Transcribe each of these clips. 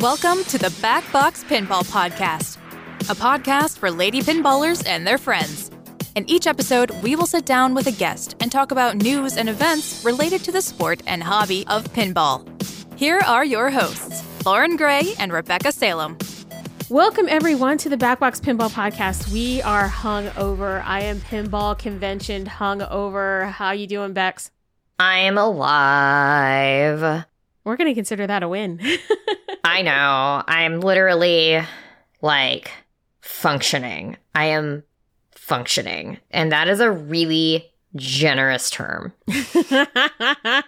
Welcome to the Back Box Pinball Podcast, a podcast for lady pinballers and their friends. In each episode, we will sit down with a guest and talk about news and events related to the sport and hobby of pinball. Here are your hosts, Lauren Gray and Rebecca Salem. Welcome everyone to the Backbox Pinball Podcast. We are hung over. I am pinball convention hung over. How you doing, Bex? I am alive. We're gonna consider that a win. I know. I'm literally like functioning. I am functioning. And that is a really generous term. uh,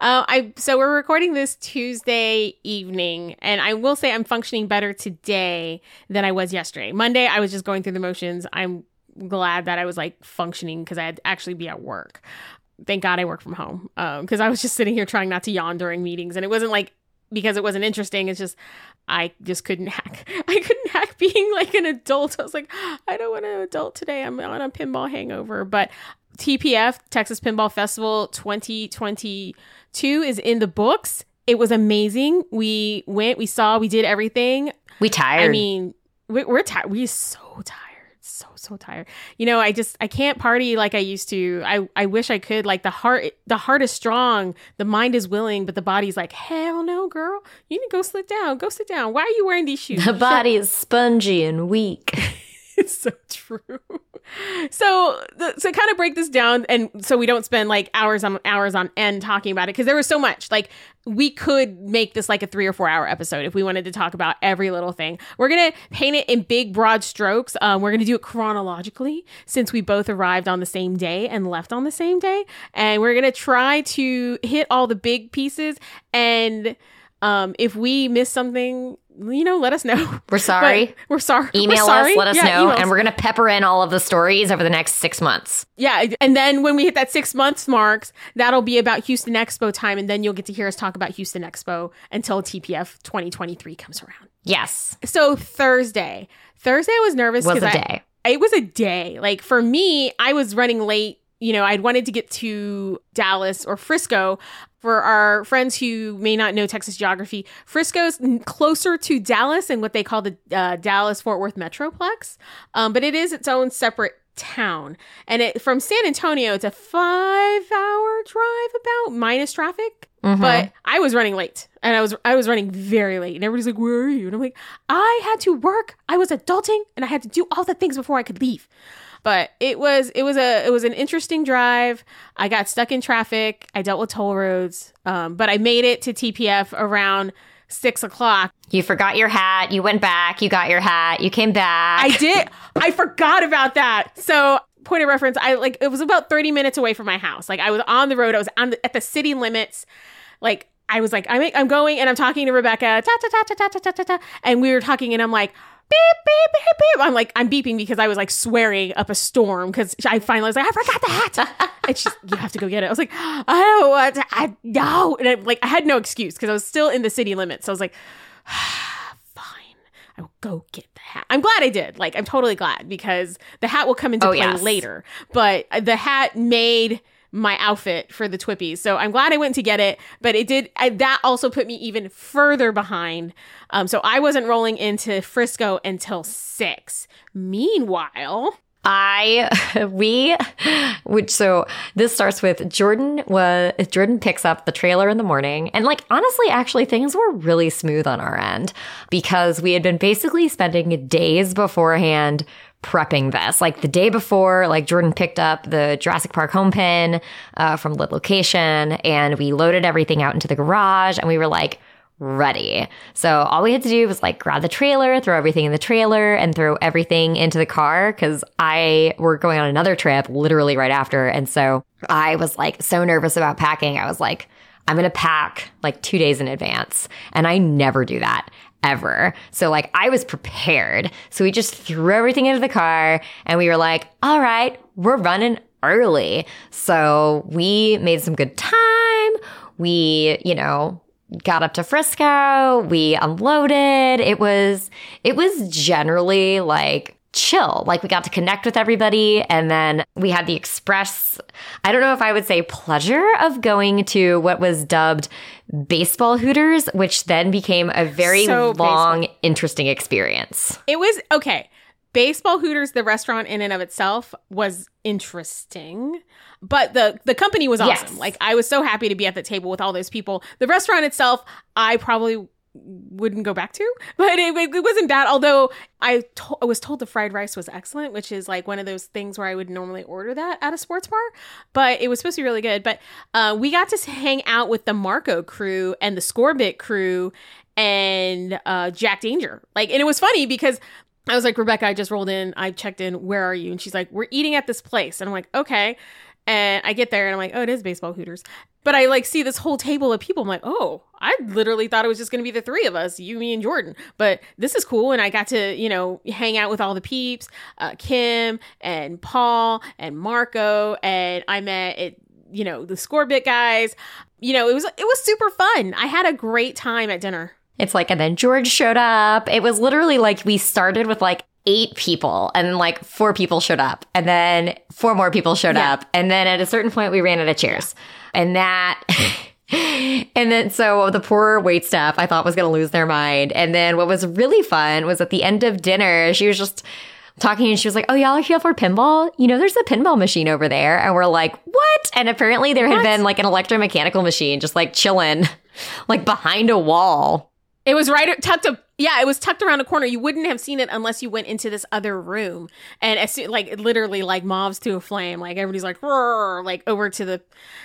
I so we're recording this Tuesday evening, and I will say I'm functioning better today than I was yesterday. Monday, I was just going through the motions. I'm glad that I was like functioning because I had to actually be at work. Thank God I work from home because um, I was just sitting here trying not to yawn during meetings, and it wasn't like because it wasn't interesting. It's just I just couldn't hack. I couldn't hack being like an adult. I was like, I don't want an adult today. I'm on a pinball hangover. But TPF Texas Pinball Festival 2022 is in the books. It was amazing. We went, we saw, we did everything. We tired. I mean, we, we're tired. We're so tired so so tired. You know, I just I can't party like I used to. I I wish I could. Like the heart the heart is strong, the mind is willing, but the body's like, hell no, girl. You need to go sit down. Go sit down. Why are you wearing these shoes? The body is spongy and weak. it's so true. So, the, so kind of break this down, and so we don't spend like hours on hours on end talking about it because there was so much. Like we could make this like a three or four hour episode if we wanted to talk about every little thing. We're gonna paint it in big broad strokes. Um, we're gonna do it chronologically since we both arrived on the same day and left on the same day, and we're gonna try to hit all the big pieces and. Um, if we miss something, you know, let us know. We're sorry. But we're sorry. Email we're sorry. us, let us yeah, know, and we're gonna pepper in all of the stories over the next six months. Yeah, and then when we hit that six months marks, that'll be about Houston Expo time, and then you'll get to hear us talk about Houston Expo until TPF 2023 comes around. Yes. So Thursday, Thursday, I was nervous. Was a I, day. It was a day. Like for me, I was running late you know, I'd wanted to get to Dallas or Frisco. For our friends who may not know Texas geography, Frisco's closer to Dallas and what they call the uh, Dallas Fort Worth Metroplex, um, but it is its own separate town. And it from San Antonio, it's a five-hour drive about minus traffic. Mhm. But I was running late, and I was I was running very late, and everybody's like, "Where are you?" And I'm like, "I had to work. I was adulting, and I had to do all the things before I could leave." But it was it was a it was an interesting drive. I got stuck in traffic. I dealt with toll roads, um, but I made it to TPF around six o'clock. You forgot your hat. You went back. You got your hat. You came back. I did. I forgot about that. So point of reference, I like it was about thirty minutes away from my house. Like I was on the road. I was on the, at the city limits. Like I was like I'm I'm going and I'm talking to Rebecca. Ta ta ta ta ta ta ta ta. And we were talking and I'm like beep, beep, beep, beep. I'm like, I'm beeping because I was like swearing up a storm because I finally was like, I forgot the hat. and she's, you have to go get it. I was like, I don't want to, I no. And I, like, I had no excuse because I was still in the city limits. So I was like, fine, I will go get the hat. I'm glad I did. Like, I'm totally glad because the hat will come into Oh, play yes. later. But the hat made my outfit for the Twippies. So I'm glad I went to get it, but it did I, that also put me even further behind. Um, so I wasn't rolling into Frisco until six. Meanwhile, I we which so this starts with Jordan was Jordan picks up the trailer in the morning and like honestly actually things were really smooth on our end because we had been basically spending days beforehand prepping this like the day before like Jordan picked up the Jurassic Park home pin uh, from the location and we loaded everything out into the garage and we were like ready. So all we had to do was like grab the trailer, throw everything in the trailer, and throw everything into the car because I were going on another trip literally right after. And so I was like so nervous about packing. I was like, I'm going to pack like two days in advance. And I never do that ever. So like I was prepared. So we just threw everything into the car and we were like, all right, we're running early. So we made some good time. We, you know, got up to Frisco, we unloaded. It was it was generally like chill. Like we got to connect with everybody. And then we had the express, I don't know if I would say pleasure of going to what was dubbed baseball hooters, which then became a very So long, baseball. interesting experience. It was okay. Baseball Hooters, the restaurant in and of itself, was interesting, but the the company was awesome. Yes. Like I was so happy to be at the table with all those people. The restaurant itself, I probably wouldn't go back to, but it, it wasn't bad. Although I, to- I was told the fried rice was excellent, which is like one of those things where I would normally order that at a sports bar, but it was supposed to be really good. But uh, we got to hang out with the Marco crew and the Scorbit crew and uh, Jack Danger. Like, and it was funny because I was like, Rebecca, I just rolled in. I checked in. Where are you? And she's like, We're eating at this place. And I'm like, Okay. And I get there and I'm like, Oh, it is baseball hooters. But I like see this whole table of people. I'm like, Oh, I literally thought it was just going to be the three of us, you, me, and Jordan. But this is cool. And I got to, you know, hang out with all the peeps, uh, Kim and Paul and Marco. And I met it, you know, the Scorbit guys. You know, it was it was super fun. I had a great time at dinner. It's like, and then George showed up. It was literally like we started with like eight people and like four people showed up and then four more people showed Yeah. up. And then at a certain point we ran out of chairs and that, and then so the poor wait staff I thought was going to lose their mind. And then what was really fun was at the end of dinner, she was just talking and she was like, Oh, y'all are here for pinball? You know, there's a pinball machine over there. And we're like, What? And apparently there had What? been like an electromechanical machine just like chilling, like behind a wall. It was right tucked up. Yeah, it was tucked around a corner. You wouldn't have seen it unless you went into this other room. And as soon, like literally like mobs to a flame. Like everybody's like like over to the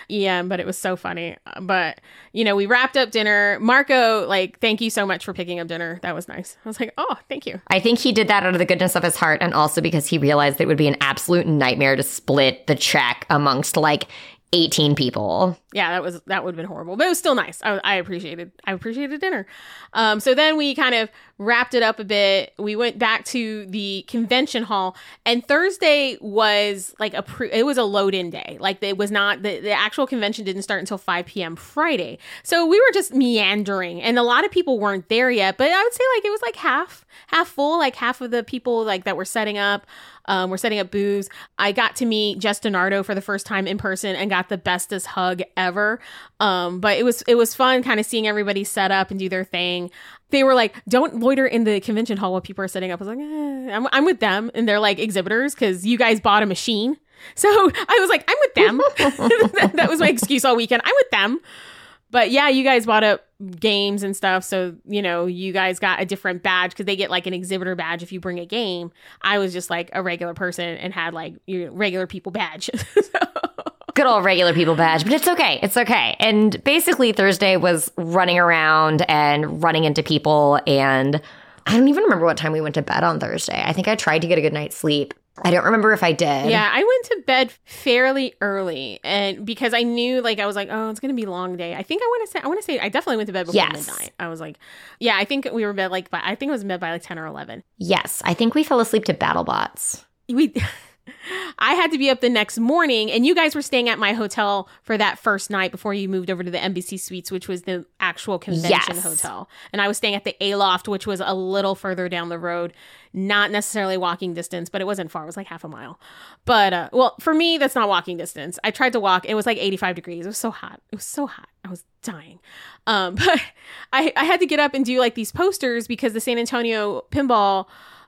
EM, but it was so funny. But you know, we wrapped up dinner. Marco, like, thank you so much for picking up dinner. That was nice. I was like, oh, thank you. I think he did that out of the goodness of his heart and also because he realized it would be an absolute nightmare to split the check amongst like 18 people. yeah, that was that would have been horrible, but it was still nice. I, I appreciated I appreciated dinner. Um, so then we kind of wrapped it up a bit. We went back to the convention hall, and Thursday was like a pre- it was a load in day. Like it was not the the actual convention didn't start until five p.m. Friday. So we were just meandering, and a lot of people weren't there yet. But I would say like it was like half half full. Like half of the people like that were setting up. Um, we're setting up booths. I got to meet Jess Donardo for the first time in person and got the bestest hug ever. Um, but it was it was fun kind of seeing everybody set up and do their thing. They were like, "Don't loiter in the convention hall while people are setting up." I was like, eh. I'm, "I'm with them," and they're like exhibitors because you guys bought a machine. So I was like, "I'm with them." that, that was my excuse all weekend. I'm with them. But yeah, you guys bought up games and stuff. So, you know, you guys got a different badge because they get like an exhibitor badge if you bring a game. I was just like a regular person and had like your regular people badge. So- Good old regular people badge, but it's okay. It's okay. And basically, Thursday was running around and running into people. And I don't even remember what time we went to bed on Thursday. I think I tried to get a good night's sleep. I don't remember if I did. yeah, I went to bed fairly early and because I knew like I was like, oh, it's gonna be a long day. I think I want to say I want to say I definitely went to bed before Yes. midnight. I was like, yeah, I think we were bed like by I think it was bed by like ten or eleven. Yes. I think we fell asleep to BattleBots. we I had to be up the next morning and you guys were staying at my hotel for that first night before you moved over to the Embassy Suites which was the actual convention Yes. hotel. And I was staying at the Aloft which was a little further down the road not necessarily walking distance but it wasn't far. It was like half a mile. But uh well for me that's not walking distance. I tried to walk. It was like 85 degrees. It was so hot. It was so hot. I was dying. Um but I I had to get up and do like these posters because the San Antonio pinball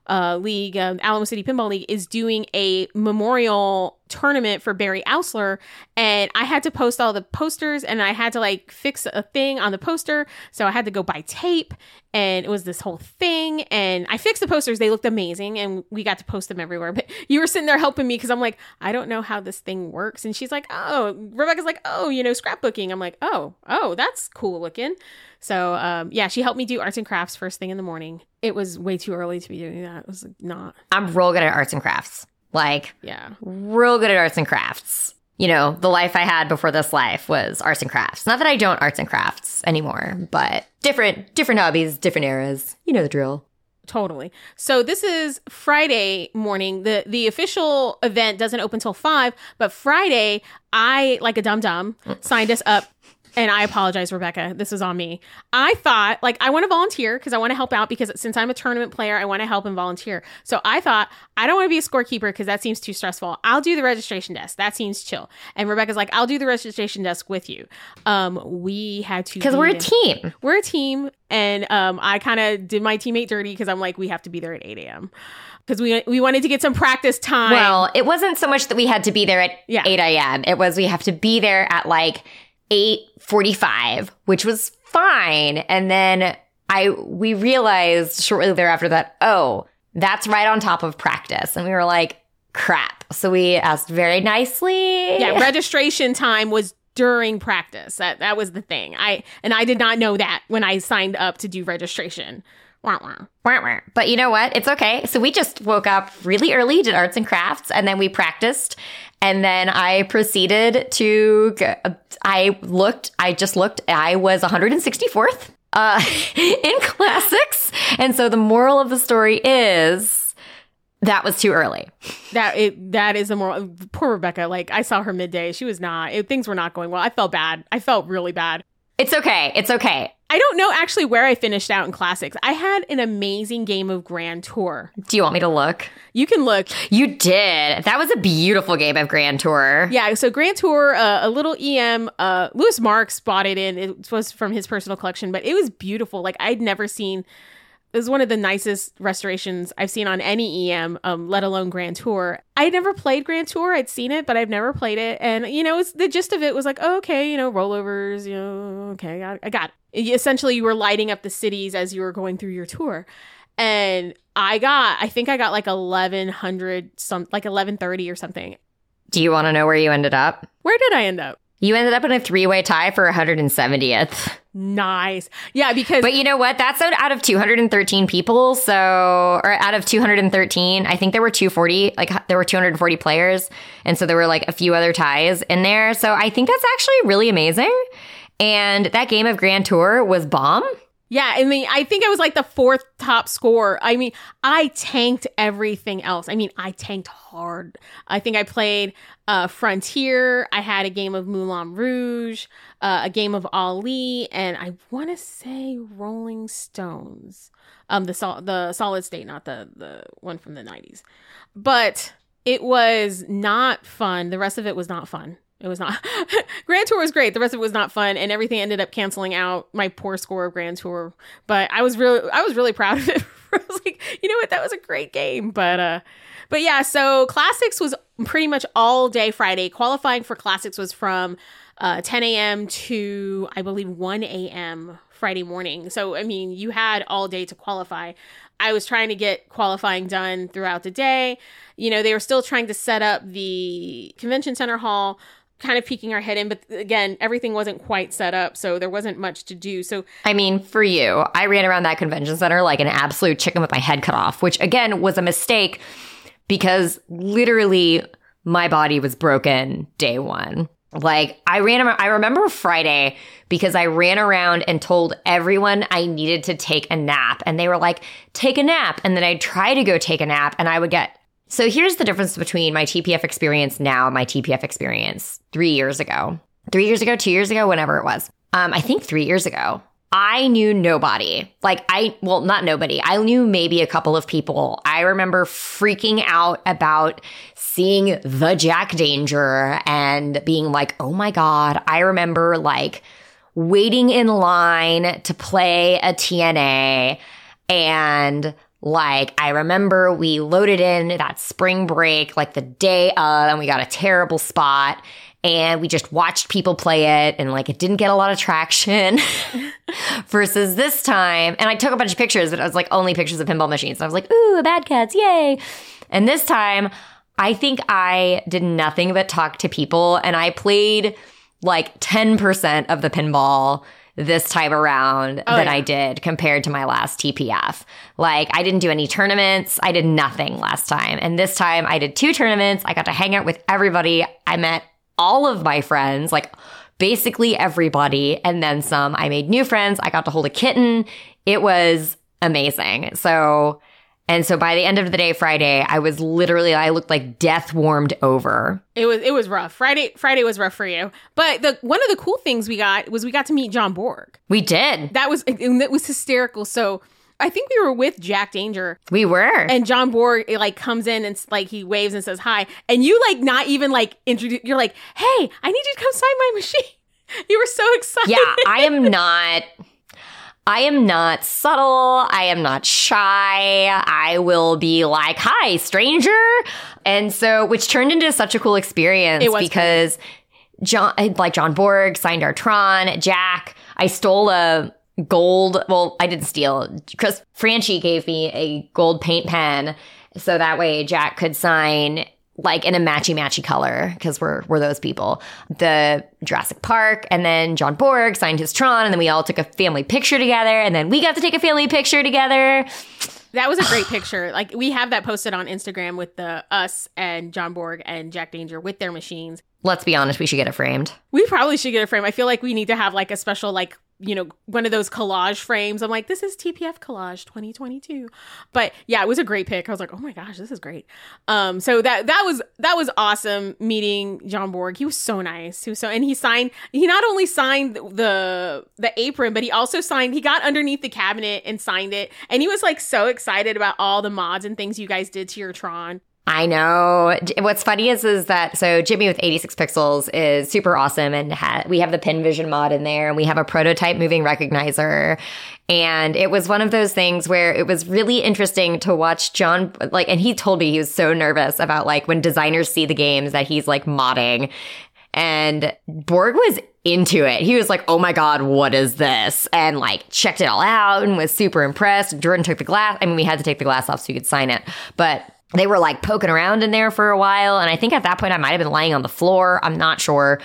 uh, league, um, Alamo City Pinball League, is doing a memorial tournament for Barry Ausler, and I had to post all the posters, and I had to like fix a thing on the poster, so I had to go buy tape, and it was this whole thing, and I fixed the posters; they looked amazing, and we got to post them everywhere. But you were sitting there helping me because I'm like, I don't know how this thing works, and she's like, Oh, Rebecca's like, Oh, you know, scrapbooking. I'm like, Oh, oh, that's cool looking. So um, yeah, she helped me do arts and crafts first thing in the morning. It was way too early to be doing that. It was like, not. I'm real good at arts and crafts. Like, Yeah. real good at arts and crafts. You know, the life I had before this life was arts and crafts. Not that I don't arts and crafts anymore, but different different hobbies, different eras. You know the drill. Totally. So this is Friday morning. The the official event doesn't open till five, but Friday, I like a dum dum signed us up and I apologize, Rebecca. This was on me. I thought, like, I want to volunteer because I want to help out because since I'm a tournament player, I want to help and volunteer. So I thought, I don't want to be a scorekeeper because that seems too stressful. I'll do the registration desk. That seems chill. And Rebecca's like, I'll do the registration desk with you. Um, we had to Because we're a team. We're a team, and um, I kind of did my teammate dirty because I'm like, we have to be there at 8 a.m. because we we wanted to get some practice time. Well, it wasn't so much that we had to be there at Yeah. 8 a.m. It was we have to be there at like 8:45, which was fine. And then I we realized shortly thereafter that oh, that's right on top of practice, and we were like, crap. So we asked very nicely. yeah, registration time was during practice. That that was the thing. I and I did not know that when I signed up to do registration. Wah, wah. Wah, wah. But you know what? It's okay. So we just woke up really early, did arts and crafts, and then we practiced. And then I proceeded to, I looked, I just looked, I was 164th uh, in classics. And so the moral of the story is that was too early. That it that is a moral. poor Rebecca. Like I saw her midday. She was not. It, things were not going well. I felt bad. I felt really bad. It's okay. It's okay. I don't know actually where I finished out in classics. I had an amazing game of Grand Tour. Do you want me to look? You can look. You did. That was a beautiful game of Grand Tour. Yeah, so Grand Tour, uh, a little EM. Uh, Lewis Marks bought it in. It was from his personal collection, but it was beautiful. Like I'd never seen. It was one of the nicest restorations I've seen on any EM, um, let alone Grand Tour. I'd never played Grand Tour. I'd seen it, but I've never played it. And you know, the gist of it was like, oh, okay, you know, rollovers. You know, okay, I, got, I got it. Essentially, you were lighting up the cities as you were going through your tour and I got I think I got like eleven hundred some like eleven thirty or something. Do you want to know where you ended up? Where did I end up? You ended up in a three way tie for 170th. Nice, yeah, because But you know what? That's out, out of 213 people. So, or out of 213, I think there were 240, like there were 240 players. And so there were like a few other ties in there. So I think that's actually really amazing. And that game of Grand Tour was bomb. yeah, I mean, I think I was like the fourth top score. I mean, I tanked everything else. I mean, I tanked hard. I think I played uh, Frontier. I had a game of Moulin Rouge, uh, a game of Ali, and I want to say Rolling Stones. Um, the sol- the solid state, not the the one from the nineties. But it was not fun. The rest of it was not fun. It was not. Grand Tour was great. The rest of it was not fun, and everything ended up canceling out my poor score of Grand Tour. But I was really, I was really proud of it. I was like, you know what, that was a great game. But uh, but yeah. So classics was pretty much all day Friday. Qualifying for classics was from uh, 10 a.m. to I believe 1 a.m. Friday morning. So I mean, you had all day to qualify. I was trying to get qualifying done throughout the day. You know, they were still trying to set up the convention center hall, kind of peeking our head in, but again, everything wasn't quite set up, so there wasn't much to do. So I mean, for you, I ran around that convention center like an absolute chicken with my head cut off, which again was a mistake because literally my body was broken day one. Like I ran I remember Friday because I ran around and told everyone I needed to take a nap. And they were like, take a nap. And then I'd try to go take a nap and I would get. So here's the difference between my TPF experience now and my TPF experience three years ago. Three years ago, two years ago, whenever it was. Um, I think three years ago. I knew nobody. Like I, well, not nobody. I knew maybe a couple of people. I remember freaking out about seeing the Jack Danger and being like, oh my God. I remember like waiting in line to play a TNA and like, I remember we loaded in that spring break, like the day of, and we got a terrible spot. And we just watched people play it, and like it didn't get a lot of traction. Versus this time, and I took a bunch of pictures, but it was like only pictures of pinball machines. And I was like, ooh, bad cats, yay. And this time, I think I did nothing but talk to people, and I played like 10% of the pinball this time around Oh, than yeah. I did compared to my last TPF. Like I didn't do any tournaments. I did nothing last time. And this time I did two tournaments. I got to hang out with everybody. I met all of my friends, like basically everybody and then some. I made new friends. I got to hold a kitten. It was amazing. So, And so by the end of the day, Friday, I was literally, I looked like death warmed over. It was it was rough. Friday Friday was rough for you. But the one of the cool things we got was we got to meet John Borg. We did. That was it was hysterical. So I think we were with Jack Danger. We were. And John Borg like comes in and like he waves and says hi. And you like not even like introduce you're like, "Hey, I need you to come sign my machine." You were so excited. Yeah, I am not I am not subtle. I am not shy. I will be like, hi, stranger. And so, which turned into such a cool experience because cool. John, like John Borg signed our Tron, Jack. I stole a gold. Well, I didn't steal. Chris Franchi gave me a gold paint pen. So that way Jack could sign like in a matchy matchy color because we're we're those people. The Jurassic Park, and then John Borg signed his Tron, and then we all took a family picture together, and then we got to take a family picture together. That was a great picture. Like we have that posted on Instagram with the us and John Borg and Jack Danger with their machines. Let's be honest, we should get it framed. We probably should get it framed. I feel like we need to have like a special like you know, one of those collage frames. I'm like, this is TPF collage 2022. But yeah, it was a great pick. I was like, oh my gosh, this is great. Um, so that that was that was awesome meeting John Borg. He was so nice. He was so and he signed he not only signed the the apron, but he also signed he got underneath the cabinet and signed it. And he was like so excited about all the mods and things you guys did to your Tron. I know. What's funny is is that so Jimmy with 86 pixels is super awesome and ha- we have the pin vision mod in there and we have a prototype moving recognizer and it was one of those things where it was really interesting to watch John like and he told me he was so nervous about like when designers see the games that he's like modding and Borg was into it. He was like, "Oh my god, what is this?" and like checked it all out and was super impressed. Jordan took the glass. I mean, we had to take the glass off so you could sign it, but they were like poking around in there for a while. And I think at that point I might have been laying on the floor. I'm not sure,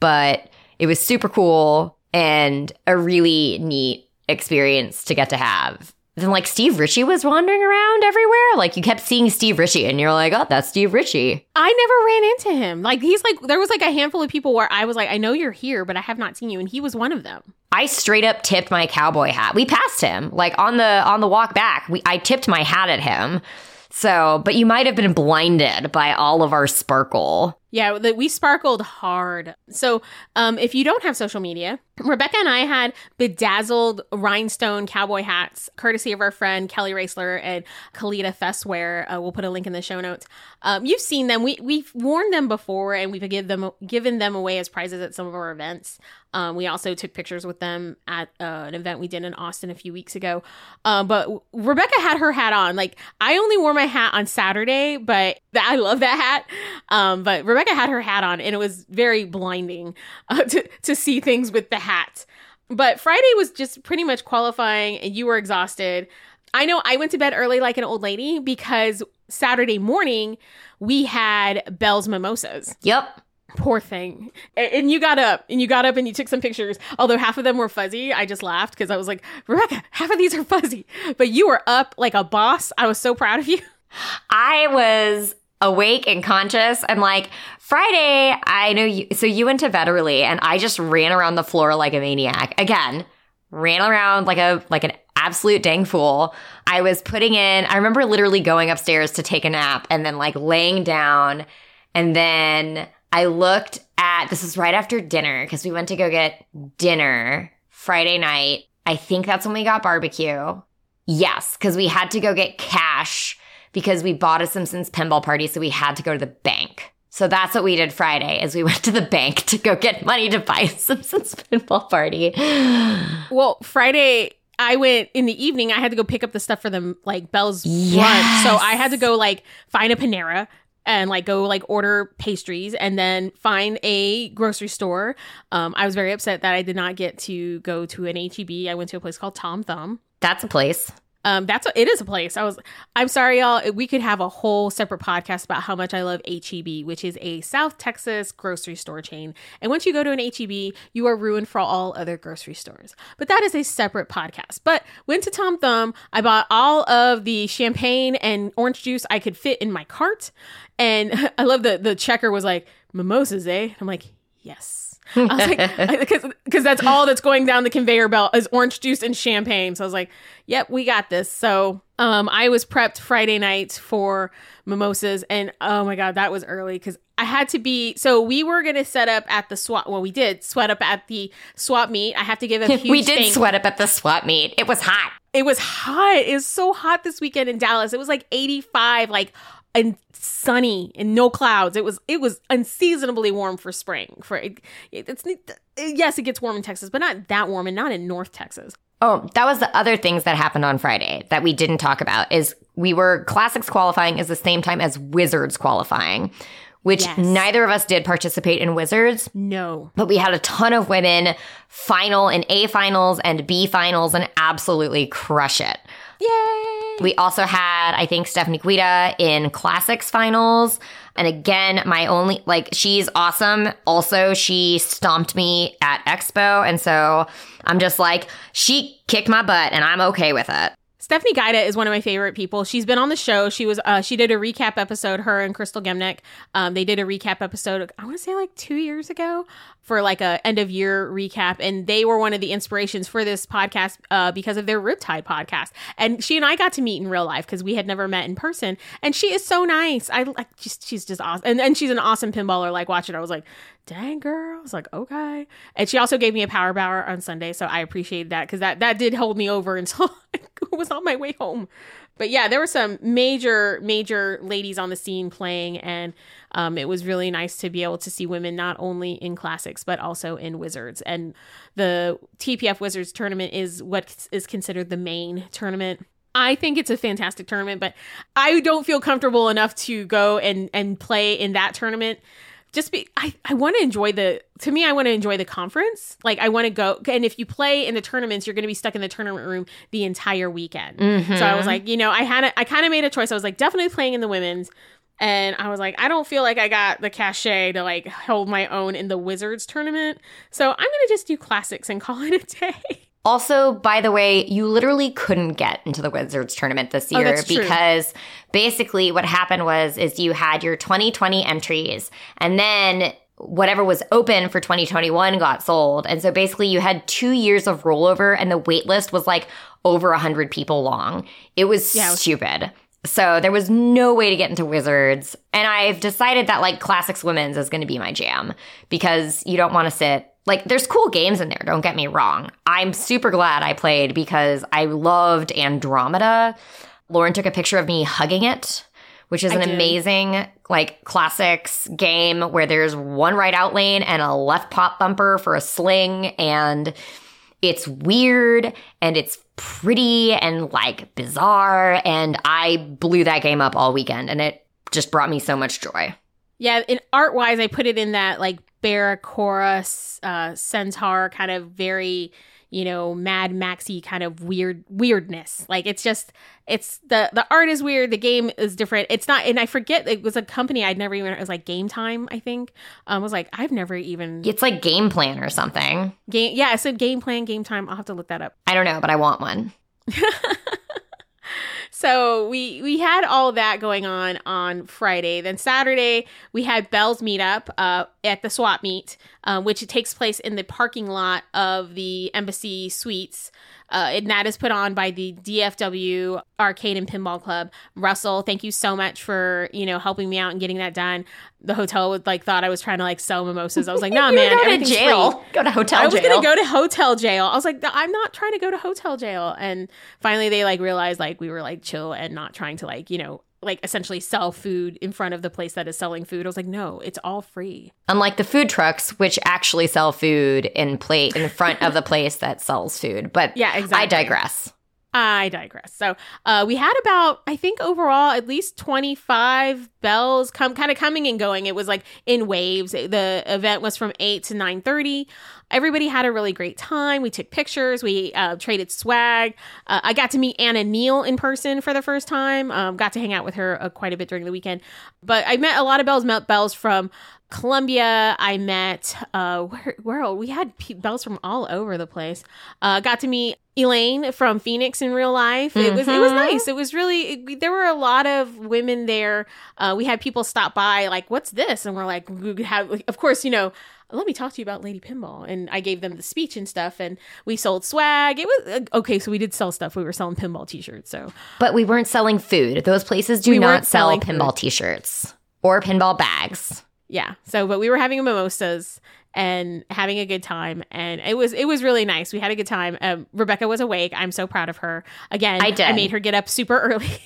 but it was super cool and a really neat experience to get to have. Then like Steve Ritchie was wandering around everywhere. Like you kept seeing Steve Ritchie and you're like, oh, that's Steve Ritchie. I never ran into him. Like he's like, there was like a handful of people where I was like, I know you're here, but I have not seen you. And he was one of them. I straight up tipped my cowboy hat. We passed him like on the on the walk back. We I tipped my hat at him so, but you might have been blinded by all of our sparkle. Yeah, we sparkled hard. So, um, if you don't have social media, Rebecca and I had bedazzled rhinestone cowboy hats, courtesy of our friend Kelly Raceler and Kalita Festwear. Uh, we'll put a link in the show notes. Um, you've seen them. We we've worn them before, and we've given them given them away as prizes at some of our events. Um, we also took pictures with them at uh, an event we did in Austin a few weeks ago. Uh, but Rebecca had her hat on. Like I only wore my hat on Saturday, but I love that hat. Um, but Rebecca had her hat on, and it was very blinding uh, to to see things with the hat. But Friday was just pretty much qualifying, and you were exhausted. I know I went to bed early like an old lady because Saturday morning we had Belles Mimosas. Yep. Poor thing. And you got up and you got up and you took some pictures. Although half of them were fuzzy, I just laughed because I was like, Rebecca, half of these are fuzzy. But you were up like a boss. I was so proud of you. I was awake and conscious and like Friday, I know you so you went to bed early and I just ran around the floor like a maniac. Again, ran around like a like an absolute dang fool. I was putting in I remember literally going upstairs to take a nap and then like laying down and then I looked at this is right after dinner because we went to go get dinner Friday night. I think that's when we got barbecue. Yes, because we had to go get cash because we bought a Simpsons pinball party, so we had to go to the bank. So that's what we did Friday is we went to the bank to go get money to buy a Simpsons pinball party. Well, Friday I went in the evening. I had to go pick up the stuff for them, like Belles yes. lunch. So I had to go like find a Panera and like go like order pastries and then find a grocery store. Um, I was very upset that I did not get to go to an HEB. I went to a place called Tom Thumb. That's a place. Um, that's a, it is a place. I was. I'm sorry, y'all. We could have a whole separate podcast about how much I love HEB, which is a South Texas grocery store chain. And once you go to an HEB, you are ruined for all other grocery stores. But that is a separate podcast. But went to Tom Thumb. I bought all of the champagne and orange juice I could fit in my cart, and I love the the checker was like mimosas, eh? I'm like, yes. I was like, because because that's all that's going down the conveyor belt is orange juice and champagne. So I was like, yep, we got this. So Um, I was prepped Friday night for mimosas, and oh my god, that was early because I had to be. So we were gonna set up at the swap. Well, we did sweat up at the swap meet. I have to give a huge. we did sweat up at the swap meet. It was hot. It was hot. It was so hot this weekend in Dallas. It was like 85, like and sunny and no clouds. It was it was unseasonably warm for spring. For it, it's yes, it gets warm in Texas, but not that warm and not in North Texas. Oh, that was the other things that happened on Friday that we didn't talk about is we were classics qualifying is the same time as wizards qualifying, which Yes. neither of us did participate in wizards, No. but we had a ton of women final and A finals and B finals and absolutely crush it. Yay. We also had, I think, Stephanie Guida in classics finals. And again, my only, like, she's awesome. Also, she stomped me at Expo. And so I'm just like, she kicked my butt and I'm okay with it. Stephanie Guida is one of my favorite people. She's been on the show. She was uh, she did a recap episode. Her and Crystal Gemnick. Um, they did a recap episode. I want to say like two years ago for like a end of year recap, and they were one of the inspirations for this podcast uh, because of their Riptide podcast. And she and I got to meet in real life because we had never met in person. And she is so nice. I like just she's just awesome, and and she's an awesome pinballer. Like watching, I was like, dang girl. I was like, okay. And she also gave me a power bower on Sunday, so I appreciated that because that that did hold me over until I was on my way home. But yeah, there were some major, major ladies on the scene playing, and um, it was really nice to be able to see women not only in classics but also in wizards. And the TPF Wizards tournament is what is considered the main tournament. I think it's a fantastic tournament, but I don't feel comfortable enough to go and and play in that tournament just be I, I want to enjoy the to me I want to enjoy the conference. Like I want to go and if you play in the tournaments, you're going to be stuck in the tournament room the entire weekend. So I was mm-hmm. like, you know, I had a, I kind of made a choice. I was like definitely playing in the women's and I was like, I don't feel like I got the cachet to like hold my own in the Wizards tournament. So I'm going to just do classics and call it a day. Also, by the way, you literally couldn't get into the Wizards tournament this Oh, year true. because basically what happened was is you had your 2020 entries and then whatever was open for 2021 got sold. And so basically you had 2 years of rollover and the waitlist was like over 100 people long. It was Yeah, it was- stupid. So there was no way to get into Wizards. And I've decided that like Classics Women's is going to be my jam because you don't want to sit like there's cool games in there, don't get me wrong. I'm super glad I played because I loved Andromeda. Lauren took a picture of me hugging it, which is I an did. amazing like classics game where there's one right out lane and a left pop bumper for a sling and it's weird and it's pretty and like bizarre and I blew that game up all weekend and it just brought me so much joy. Yeah, in art wise, I put it in that like Barracuda uh, centaur kind of very, you know, Mad Maxy kind of weird weirdness. Like it's just it's the the art is weird, the game is different. It's not, and I forget it was a company I'd never even. It was like Game Time, I think. Um, I was like, I've never even It's like game plan or something. game. Yeah, I said Game Plan, Game Time. I'll have to look that up. I don't know, but I want one. So we we had all that going on on Friday. Then Saturday we had Belles meetup uh, at the swap meet, uh, which takes place in the parking lot of the Embassy Suites. Uh, and that is put on by the DFW Arcade and Pinball Club. Russell, thank you so much for you know helping me out and getting that done. The hotel would like thought I was trying to like sell mimosas. I was like, nah, man, going to jail. free. Go to hotel I was jail. gonna go to hotel jail. I was like, I'm not trying to go to hotel jail. And finally, they like realized like we were like chill and not trying to like you know like essentially sell food in front of the place that is selling food. I was like, no, it's all free. Unlike the food trucks, which actually sell food in plate in front of the place that sells food. But Yeah, exactly. I digress. I digress. So uh, we had about, I think overall, at least 25 Belles come kind of coming and going. It was like in waves. The event was from 8 to 9.30. Everybody had a really great time. We took pictures. We uh, traded swag. Uh, I got to meet Anna Neal in person for the first time. Um, got to hang out with her uh, quite a bit during the weekend. But I met a lot of Belles, met Belles from Columbia. I met uh where where we had pe- Belles from all over the place. Uh got to meet Elaine from Phoenix in real life. It was it was Mhm. nice. It was really it, there were a lot of women there. Uh we had people stop by like what's this? And we're like we have of course, you know, let me talk to you about Lady Pinball. And I gave them the speech and stuff, and we sold swag. It was uh, okay. So we did sell stuff. We were selling pinball t shirts. So, But we weren't selling food. Those places do We not sell pinball food. t shirts or pinball bags. Yeah. So, but we were having mimosas and having a good time and it was it was really nice we had a good time um, rebecca was awake i'm so proud of her again I did. i made her get up super early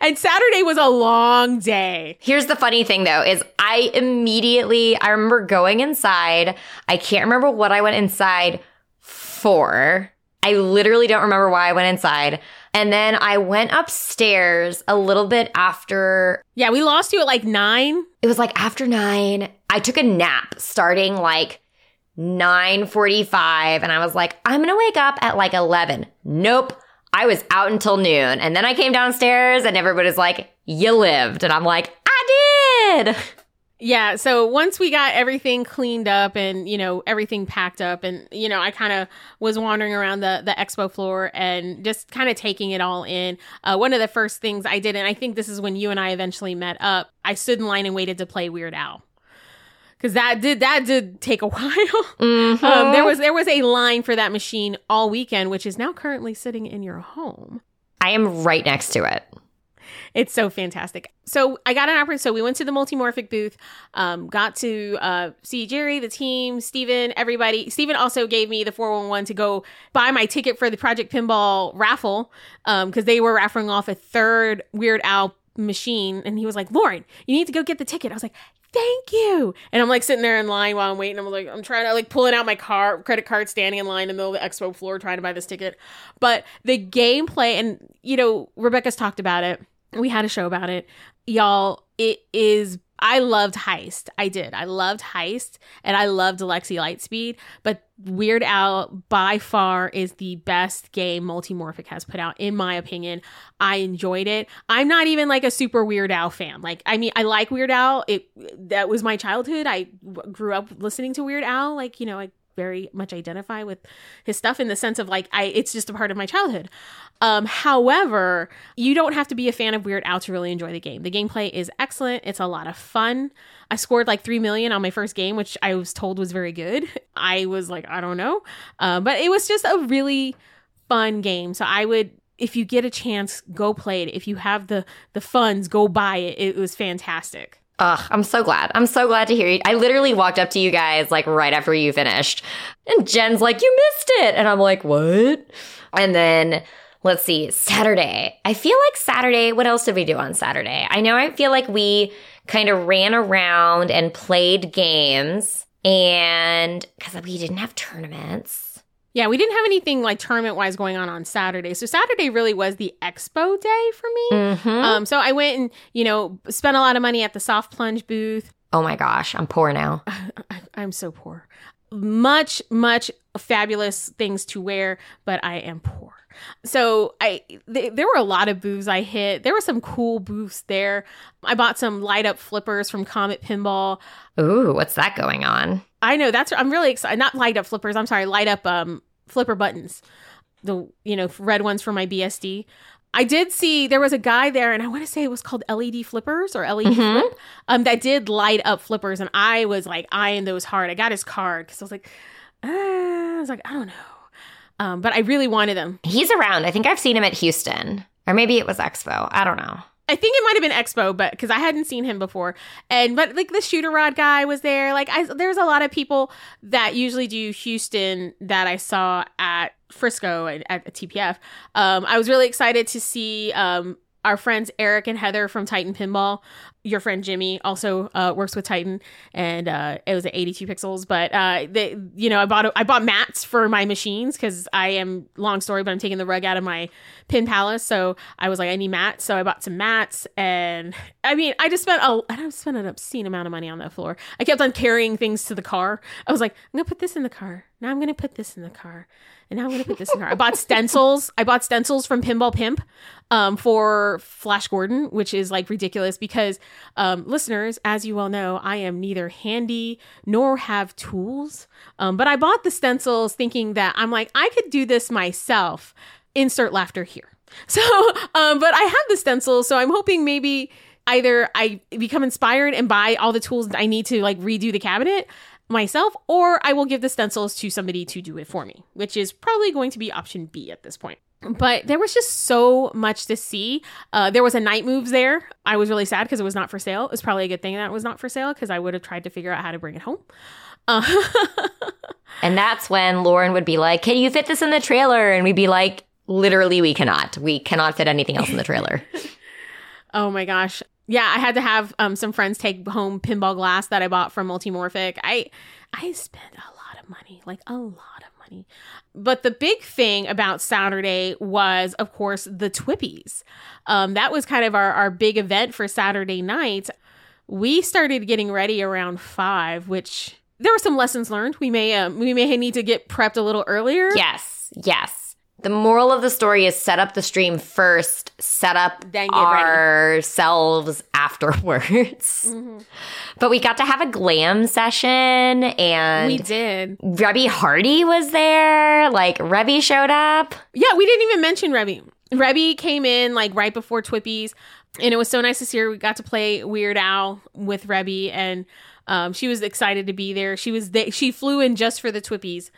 and saturday was a long day Here's the funny thing though is I immediately I remember going inside. I can't remember what I went inside for. I literally don't remember why I went inside. And then I went upstairs a little bit after yeah we lost you at like nine it was like after 9. I took a nap starting like 9:45 and I was like I'm going to wake up at like 11. Nope. I was out until noon. And then I came downstairs and everybody's like, "You lived." And I'm like, "I did." Yeah, so once we got everything cleaned up and you know everything packed up and you know I kind of was wandering around the the expo floor and just kind of taking it all in. Uh, one of the first things I did, and I think this is when you and I eventually met up, I stood in line and waited to play Weird Al because that did that did take a while. Mhm. um, there was there was a line for that machine all weekend, which is now currently sitting in your home. I am right next to it. It's so fantastic. So I got an opportunity. So we went to the multimorphic booth, um, got to uh, see Jerry, the team, Steven, everybody. Steven also gave me the 411 to go buy my ticket for the Project Pinball raffle because they were raffling off a third Weird Al machine. And he was like, Lauren, you need to go get the ticket. I was like, thank you. And I'm like sitting there in line while I'm waiting. I'm like, I'm trying to like pulling out my car, credit card, standing in line in the middle of the expo floor trying to buy this ticket. But the gameplay, and you know, Rebecca's talked about it. We had a show about it. Y'all, it is. I loved Heist. I did. I loved Heist and I loved Lexy Lightspeed. But Weird Al by far is the best game Multimorphic has put out, in my opinion. I enjoyed it. I'm not even like a super Weird Al fan. Like, I mean, I like Weird Al. It that was my childhood. I w- grew up listening to Weird Al. Like, you know, I very much identify with his stuff in the sense of like I it's just a part of my childhood. Um however, you don't have to be a fan of Weird Al to really enjoy the game. The gameplay is excellent. It's a lot of fun. I scored like 3 million on my first game, which I was told was very good. I was like, I don't know. Uh, but it was just a really fun game. So I would if you get a chance, go play it. If you have the the funds, go buy it. It was fantastic. Ugh, I'm so glad. I'm so glad to hear you. I literally walked up to you guys like right after you finished. And Jen's like, You missed it. And I'm like, What? And then let's see, Saturday. I feel like Saturday, what else did we do on Saturday? I know I feel like we kind of ran around and played games and because we didn't have tournaments. Yeah, we didn't have anything like tournament wise going on on Saturday. So Saturday really was the expo day for me. Mm-hmm. Um, so I went and you know spent a lot of money at the soft plunge booth. oh my gosh, I'm poor now. I, I'm so poor. Much, much fabulous things to wear, but I am poor. So I th- there were a lot of booths I hit. There were some cool booths there. I bought some light up flippers from Comet Pinball. Ooh, what's that going on? I know that's I'm really excited. Not light up flippers. I'm sorry, light up um flipper buttons. The you know red ones for my BSD. I did see there was a guy there, and I want to say it was called LED flippers or LED Mhm. flip, um, that did light up flippers, and I was like eyeing those hard. I got his card because I was like, uh, I was like, I don't know, um, but I really wanted them. He's around. I think I've seen him at Houston. Or maybe it was Expo. I don't know. I think it might have been Expo, but because I hadn't seen him before, and but like the shooter rod guy was there. Like I, there's a lot of people that usually do Houston that I saw at Frisco and at TPF. Um, I was really excited to see um our friends Eric and Heather from Titan Pinball. Your friend Jimmy also uh, works with Titan, and uh, it was at 82 pixels. But uh, they, you know, I bought I bought mats for my machines because I am long story, but I'm taking the rug out of my Pin Palace, so I was like, I need mats, so I bought some mats, and I mean, I just spent a I don't an obscene amount of money on that floor. I kept on carrying things to the car. I was like, I'm gonna put this in the car. Now I'm gonna put this in the car. And now I'm gonna put this in the car. I bought stencils. I bought stencils from Pinball Pimp um, for Flash Gordon, which is like ridiculous because um, listeners, as you well know, I am neither handy nor have tools. Um, but I bought the stencils thinking that I'm like, I could do this myself. Insert laughter here. So, um, but I have the stencils, so I'm hoping maybe either I become inspired and buy all the tools I need to like redo the cabinet. myself, or I will give the stencils to somebody to do it for me, which is probably going to be option B at this point. But there was just so much to see. Uh, there was a night moves there. I was really sad because it was not for sale. It was probably a good thing that it was not for sale because I would have tried to figure out how to bring it home. Uh- and that's when Lauren would be like, Can you fit this in the trailer? And we'd be like, Literally, we cannot. We cannot fit anything else in the trailer. oh my gosh. Yeah, I had to have um, some friends take home pinball glass that I bought from Multimorphic. I I spent a lot of money, like a lot money. But the big thing about Saturday was, of course, the Twippies. Um, that was kind of our, our big event for Saturday night. We started getting ready around five, which there were some lessons learned. We may um, we may need to get prepped a little earlier. Yes, yes. The moral of the story is set up the stream first, set up then get ourselves ready. afterwards. Mm-hmm. But we got to have a glam session and we did. Reby Hardy was there. Like Reby showed up. Yeah, we didn't even mention Reby. Reby came in like right before Twippies, and it was so nice to see her. We got to play Weird Al with Reby, and um, she was excited to be there. She was th- she flew in just for the Twippies.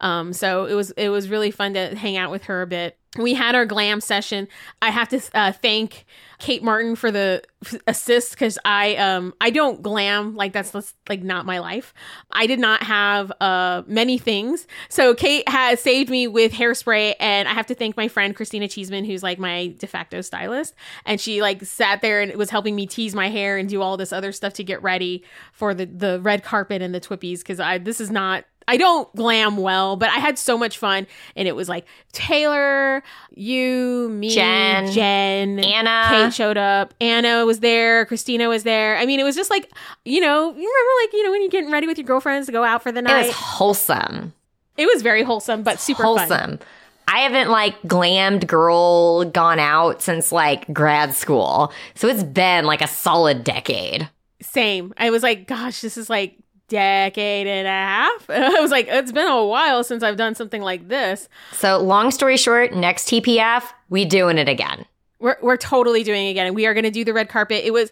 Um, so it was it was really fun to hang out with her a bit. We had our glam session. I have to uh, thank Kate Martin for the assist because I um I don't glam like that's, that's like not my life. I did not have uh many things, so Kate has saved me with hairspray, and I have to thank my friend Christina Cheeseman who's like my de facto stylist, and she like sat there and was helping me tease my hair and do all this other stuff to get ready for the the red carpet and the Twippies because I this is not I don't glam well, but I had so much fun. And it was like Taylor, you, me, Jen, Jen, Anna. Kate showed up. Anna was there. Christina was there. I mean, it was just like, you know, you remember like, you know, when you're getting ready with your girlfriends to go out for the night? It was wholesome. It was very wholesome, but super wholesome. Fun. I haven't like glammed girl gone out since like grad school. So it's been like a solid decade. Same. I was like, gosh, this is like decade and a half. I was like, it's been a while since I've done something like this. So, long story short, next TPF, we doing it again. We're we're totally doing it again. We are going to do the red carpet. It was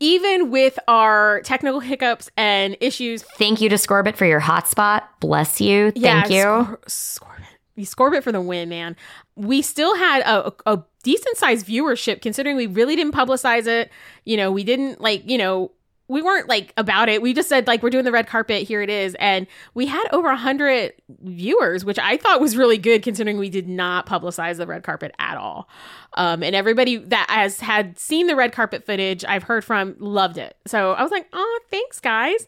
even with our technical hiccups and issues. Thank you to Scorbit for your hotspot. Bless you. Yeah, Thank you. Scor- Scorbit. Scorbit for the win, man. We still had a, a decent sized viewership considering we really didn't publicize it. You know, we didn't like, you know, we weren't like about it. We just said like we're doing the red carpet. Here it is, and we had over a hundred viewers, which I thought was really good considering we did not publicize the red carpet at all. Um, and everybody that has had seen the red carpet footage I've heard from loved it. So I was like, oh, thanks guys.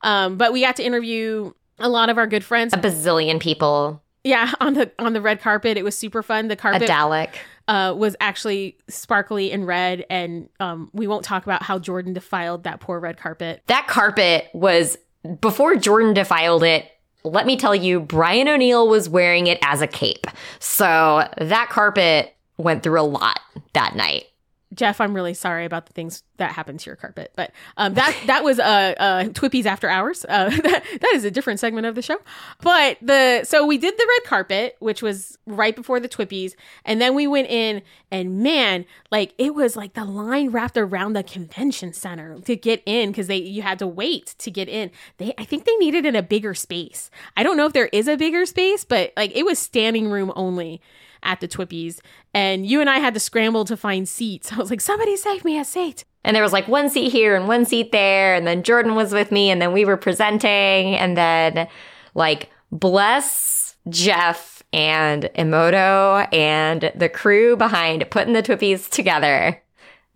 Um, but we got to interview a lot of our good friends, a bazillion people. Yeah, on the on the red carpet, it was super fun. The carpet, a Dalek uh, was actually sparkly and red. And um, we won't talk about how Jordan defiled that poor red carpet. That carpet was, before Jordan defiled it, let me tell you, Brian O'Neill was wearing it as a cape. So that carpet went through a lot that night. Jeff, I'm really sorry about the things that happened to your carpet, but um, that that was uh, uh, Twippies After Hours. Uh, that, that is a different segment of the show. But the so we did the red carpet, which was right before the Twippies, and then we went in, and man, like it was like the line wrapped around the convention center to get in because they you had to wait to get in. They I think they needed in a bigger space. I don't know if there is a bigger space, but like it was standing room only at the Twippies. And you and I had to scramble to find seats. I was like, somebody save me a seat. And there was like one seat here and one seat there. And then Jordan was with me. And then we were presenting. And then, like, bless Jeff and Emoto and the crew behind putting the Twippies together.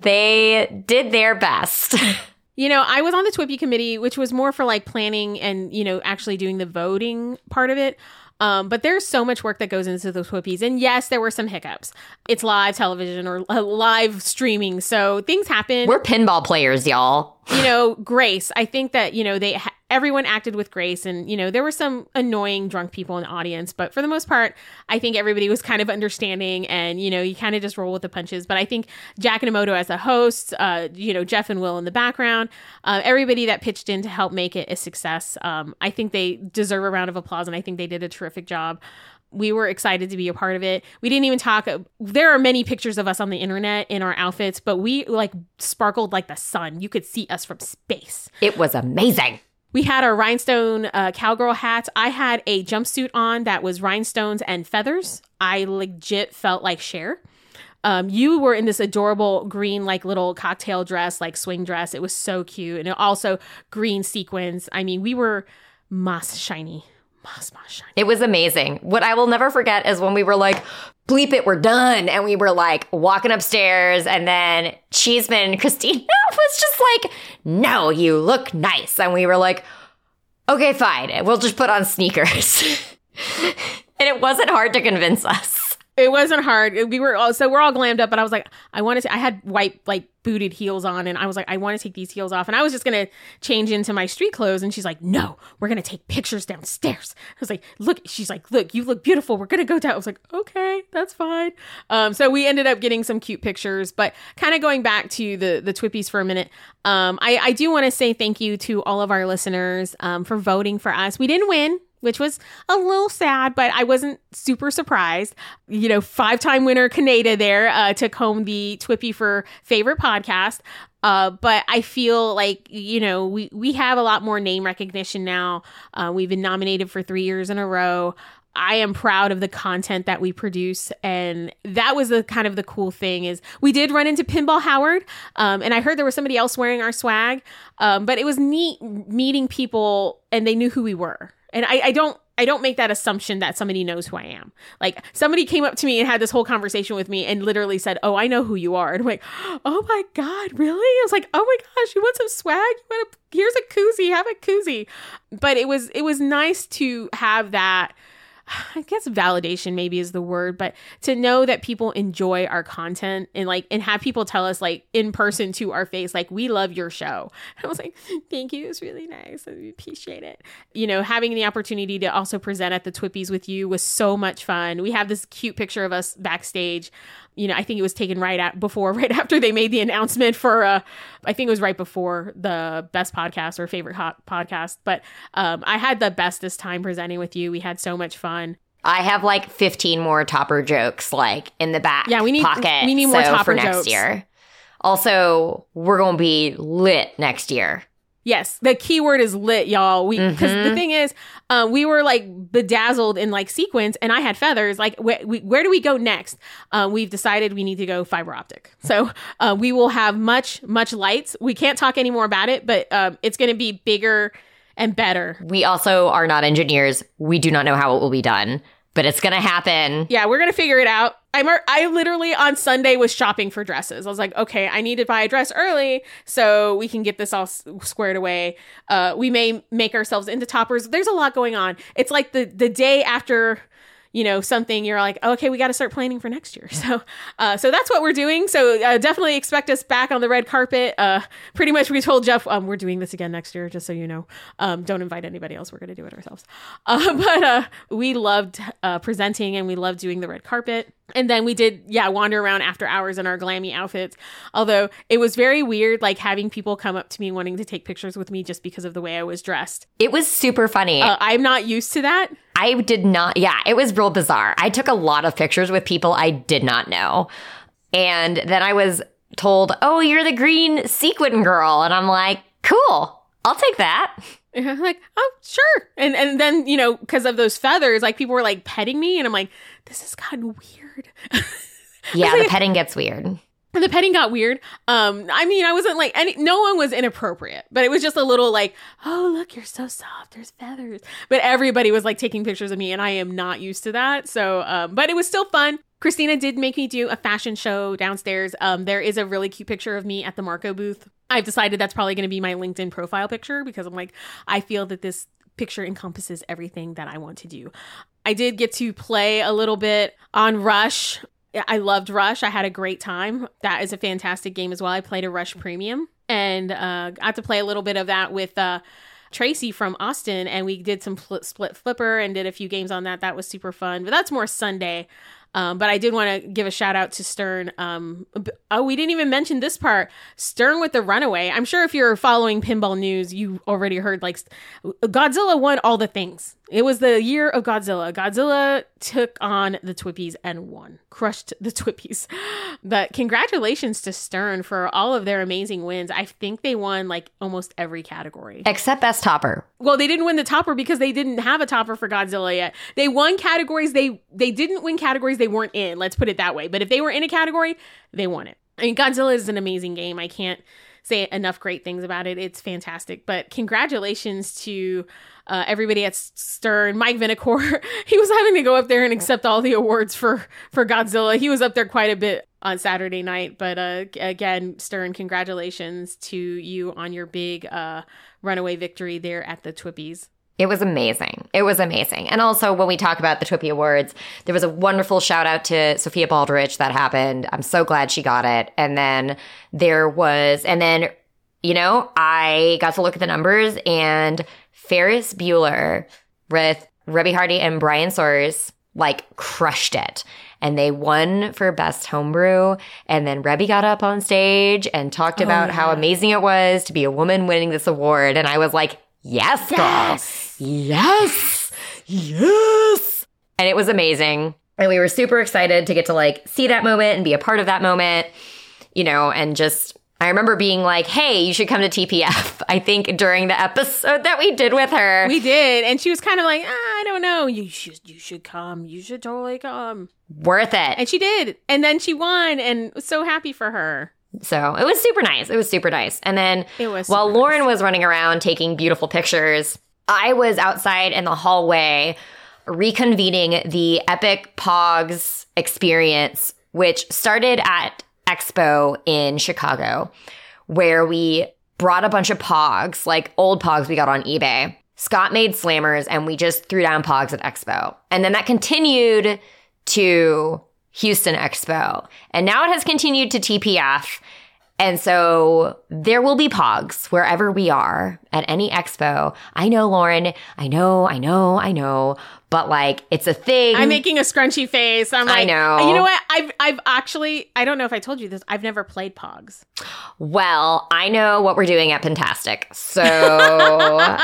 They did their best. You know, I was on the Twippy committee, which was more for like planning and, you know, actually doing the voting part of it. Um, but there's so much work that goes into those Twippies. And yes, there were some hiccups. It's live television or uh, live streaming. So things happen. We're pinball players, y'all. You know, Grace, I think that, you know, they everyone acted with grace and you know there were some annoying drunk people in the audience but for the most part i think everybody was kind of understanding and you know you kind of just roll with the punches. But i think jack and emoto as the hosts uh, you know jeff and will in the background uh, everybody that pitched in to help make it a success um, i think they deserve a round of applause and i think they did a terrific job we were excited to be a part of it. We didn't even talk. There are many pictures of us on the internet in our outfits, but we like sparkled like the sun. You could see us from space. It was amazing we had our rhinestone uh, cowgirl hats. I had a jumpsuit on that was rhinestones and feathers. I legit felt like Cher. Um, you were in this adorable green, like little cocktail dress, like swing dress. It was so cute. And also green sequins. I mean, we were moss shiny. It was amazing. What I will never forget is when we were like, bleep it, we're done. And we were like walking upstairs, and then Cheeseman Christina was just like, no, you look nice. And we were like, okay, fine. We'll just put on sneakers. and it wasn't hard to convince us. It wasn't hard. We were all, so we're all glammed up, but I was like, I want to. I had white like booted heels on, and I was like, I want to take these heels off, and I was just gonna change into my street clothes. And she's like, No, we're gonna take pictures downstairs. I was like, Look, she's like, Look, you look beautiful. We're gonna go down. I was like, Okay, that's fine. Um, so we ended up getting some cute pictures, but kind of going back to the the Twippies for a minute. Um, I I do want to say thank you to all of our listeners um for voting for us. We didn't win which was a little sad, but I wasn't super surprised. You know, five time winner Kaneda there uh, took home the Twippy for favorite podcast. Uh, but I feel like, you know, we, we have a lot more name recognition now. Uh, we've been nominated for three years in a row. I am proud of the content that we produce. And that was the kind of the cool thing is we did run into Pinball Howard. Um, and I heard there was somebody else wearing our swag. Um, but it was neat meeting people and they knew who we were and I, I don't I don't make that assumption that somebody knows who I am. Like somebody came up to me and had this whole conversation with me and literally said, "Oh, I know who you are." And I'm like, "Oh my god, really?" I was like, "Oh my gosh, you want some swag? You want a, here's a koozie. Have a koozie." But it was it was nice to have that I guess validation maybe is the word, but to know that people enjoy our content and like and have people tell us like in person to our face, like we love your show. I was like, thank you, it's really nice. I appreciate it. You know, having the opportunity to also present at the Twippies with you was so much fun. We have this cute picture of us backstage you know, I think it was taken right at before, right after they made the announcement for, uh, I think it was right before the best podcast or favorite hot podcast. But um, I had the bestest time presenting with you. We had so much fun. I have like 15 more topper jokes like in the back. Yeah, we need pocket. We need more so topper for next jokes. year. Also, we're gonna be lit next year. Yes, the keyword is lit, y'all. We because the thing is, uh, we were like bedazzled in like sequins, and I had feathers. Like, wh- we, where do we go next? Uh, we've decided we need to go fiber optic. So uh, we will have much much lights. We can't talk any more about it, but um, it's going to be bigger and better. We also are not engineers. We do not know how it will be done, but it's gonna happen. Yeah, we're gonna figure it out. I'm I literally on Sunday was shopping for dresses. I was like, okay, I need to buy a dress early so we can get this all squared away. Uh, we may make ourselves into toppers. There's a lot going on. It's like the the day after you know something you're like okay we got to start planning for next year. So uh, so that's what we're doing. So uh, definitely expect us back on the red carpet. Uh, pretty much we told jeff um, we're doing this again next year just so you know. Um, don't invite anybody else. We're going to do it ourselves. Uh, but uh, we loved uh, presenting and we loved doing the red carpet and then we did yeah wander around after hours in our glammy outfits although it was very weird like having people come up to me wanting to take pictures with me just because of the way i was dressed It was super funny. uh, i'm not used to that I did not, yeah, it was real bizarre. I took a lot of pictures with people I did not know. And then I was told, oh, you're the green sequin girl. And I'm like, cool, I'll take that. And I'm like, oh, sure. And and then, you know, because of those feathers, like people were like petting me, and I'm like, this has gotten weird. Yeah, the petting gets weird. And the petting got weird. Um, I mean, I wasn't like any no one was inappropriate, but it was just a little like, oh look, you're so soft, there's feathers. But everybody was like taking pictures of me, and I am not used to that. So um, but it was still fun. Christina did make me do a fashion show downstairs. Um, there is a really cute picture of me at the Marco booth. I've decided that's probably going to be my LinkedIn profile picture because I'm like, I feel that this picture encompasses everything that I want to do. I did get to play a little bit on Rush. I loved Rush. I had a great time. That is a fantastic game as well. I played a Rush Premium and uh, got to play a little bit of that with uh, Tracy from Austin, and we did some split flipper and did a few games on that. That was super fun. But that's more Sunday. Um, but I did want to give a shout out to Stern. Um, oh, we didn't even mention this part. Stern with the runaway. I'm sure if you're following pinball news, you already heard like Godzilla won all the things. It was the year of Godzilla. Godzilla took on the Twippies and won, crushed the Twippies. But congratulations to Stern for all of their amazing wins. I think they won like almost every category except best topper. Well, they didn't win the topper because they didn't have a topper for Godzilla yet. They won categories they they didn't win categories they weren't in. Let's put it that way. But if they were in a category, they won it. I mean, Godzilla is an amazing game. I can't say enough great things about it. It's fantastic. But congratulations to uh, everybody at Stern. Mike Vinikour, he was having to go up there and accept all the awards for for Godzilla. He was up there quite a bit on Saturday night. But uh, again, Stern, congratulations to you on your big uh, runaway victory there at the Twippies. It was amazing. It was amazing. And also, when we talk about the Twippy Awards, there was a wonderful shout out to Sophia Baldrich that happened. I'm so glad she got it. And then there was, and then, you know, I got to look at the numbers and Ferris Bueller with Reby Hardy and Brian Soares like crushed it. And they won for best homebrew. And then Reby got up on stage and talked oh, about oh, yeah. how amazing it was to be a woman winning this award. And I was like, yes, girl. Yes. Yes. Yes. And it was amazing. And we were super excited to get to like see that moment and be a part of that moment, you know, and just I remember being like, hey, you should come to TPF. I think during the episode that we did with her. We did. And she was kind of like, ah, I don't know. You should you should come. You should totally come. Worth it. And she did. And then she won and was so happy for her. So it was super nice. It was super nice. And then while Lauren nice. was running around taking beautiful pictures, I was outside in the hallway reconvening the Epic Pogs experience, which started at expo in Chicago where we brought a bunch of pogs, like old pogs we got on eBay. Scott made slammers and we just threw down pogs at expo. And then that continued to Houston Expo. And now it has continued to TPF. And so there will be pogs wherever we are at any expo. I know, Lauren. I know, I know, I know. But like, it's a thing. I'm making a scrunchy face. I'm like, I know. You know what? I've, I've actually, I don't know if I told you this. I've never played pogs. Well, I know what we're doing at Pintastic. So that,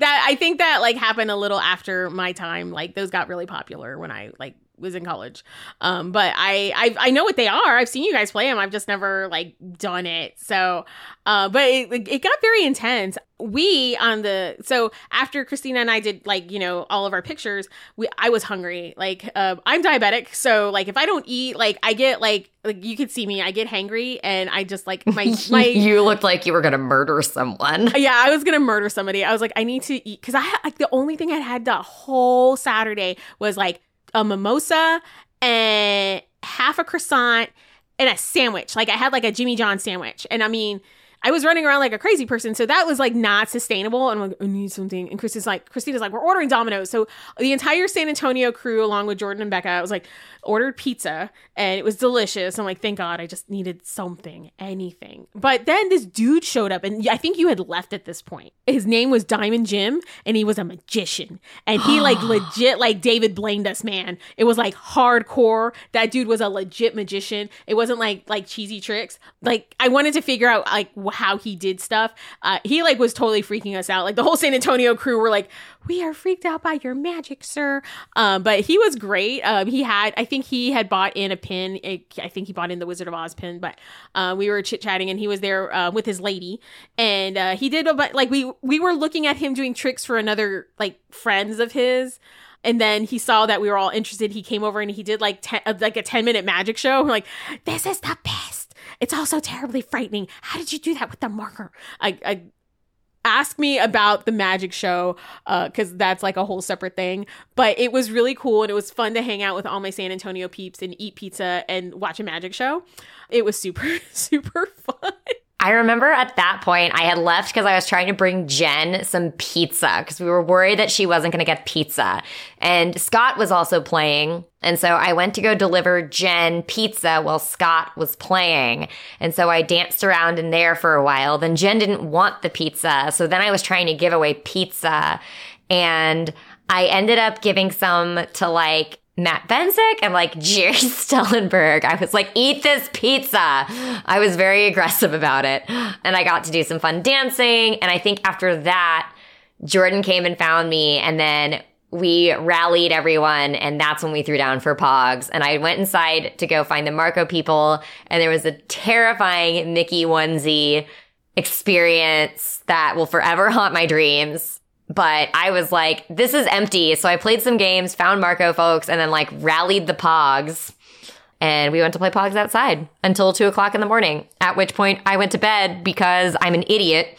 I think that like happened a little after my time. Like those got really popular when I like was in college. Um, but I, I I know what they are. I've seen you guys play them. I've just never like done it. So, uh, but it, it got very intense. We on the so after Christina and I did like you know all of our pictures, we I was hungry. Like uh, I'm diabetic, so like if I don't eat, like I get like like you could see me, I get hangry, and I just like my my. you looked like you were gonna murder someone. Yeah, I was gonna murder somebody. I was like, I need to eat because I like the only thing I had the whole Saturday was like a mimosa and half a croissant and a sandwich. Like I had like a Jimmy John sandwich. And I mean, I was running around like a crazy person. So that was like not sustainable. And I'm like, I need something. And Christina's like, Christina's like, we're ordering Domino's. So the entire San Antonio crew, along with Jordan and Becca, I was like, ordered pizza and it was delicious. I'm like, thank God, I just needed something, anything. But then this dude showed up, and I think you had left at this point. His name was Diamond Jim, and he was a magician. And he like legit like David blamed us, man. It was like hardcore. That dude was a legit magician. It wasn't like like cheesy tricks. Like I wanted to figure out like how he did stuff. Uh, he like was totally freaking us out. Like the whole San Antonio crew were like, we are freaked out by your magic, sir. Um, but he was great. Um, he had, I think he had bought in a pin. I think he bought in the Wizard of Oz pin, but uh, we were chit chatting and he was there uh, with his lady. And uh, he did, a but like we, we were looking at him doing tricks for another like friends of his. And then he saw that we were all interested. He came over and he did like ten, uh, like a 10 minute magic show. We're like, this is the best. It's also terribly frightening. How did you do that with the marker? I, I ask me about the magic show because uh, that's like a whole separate thing. But it was really cool and it was fun to hang out with all my San Antonio peeps and eat pizza and watch a magic show. It was super, super fun. I remember at that point I had left because I was trying to bring Jen some pizza because we were worried that she wasn't going to get pizza. And Scott was also playing. And so I went to go deliver Jen pizza while Scott was playing. And so I danced around in there for a while. Then Jen didn't want the pizza. So then I was trying to give away pizza. And I ended up giving some to like Matt Benzik and like Jerry Stellenberg. I was like, eat this pizza. I was very aggressive about it. And I got to do some fun dancing. And I think after that, Jordan came and found me. And then we rallied everyone. And that's when we threw down for Pogs. And I went inside to go find the Marco people. And there was a terrifying Mickey onesie experience that will forever haunt my dreams but I was like, this is empty. So I played some games, found Marco folks, and then like rallied the pogs. And we went to play pogs outside until two o'clock in the morning, at which point I went to bed because I'm an idiot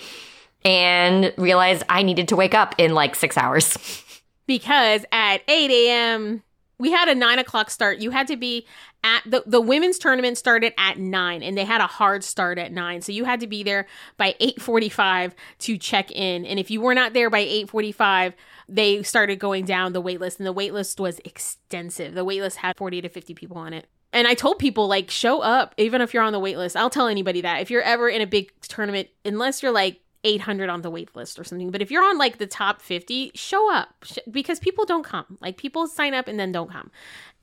and realized I needed to wake up in like six hours. Because at 8 a.m., we had a nine o'clock start. You had to be at the, the women's tournament started at nine and they had a hard start at nine. So you had to be there by 845 to check in. And if you were not there by 845, they started going down the wait list and the wait list was extensive. The wait list had 40 to 50 people on it. And I told people like show up even if you're on the wait list. I'll tell anybody that. If you're ever in a big tournament, unless you're like 800 on the wait list or something. But if you're on like the top 50, show up because people don't come. Like people sign up and then don't come.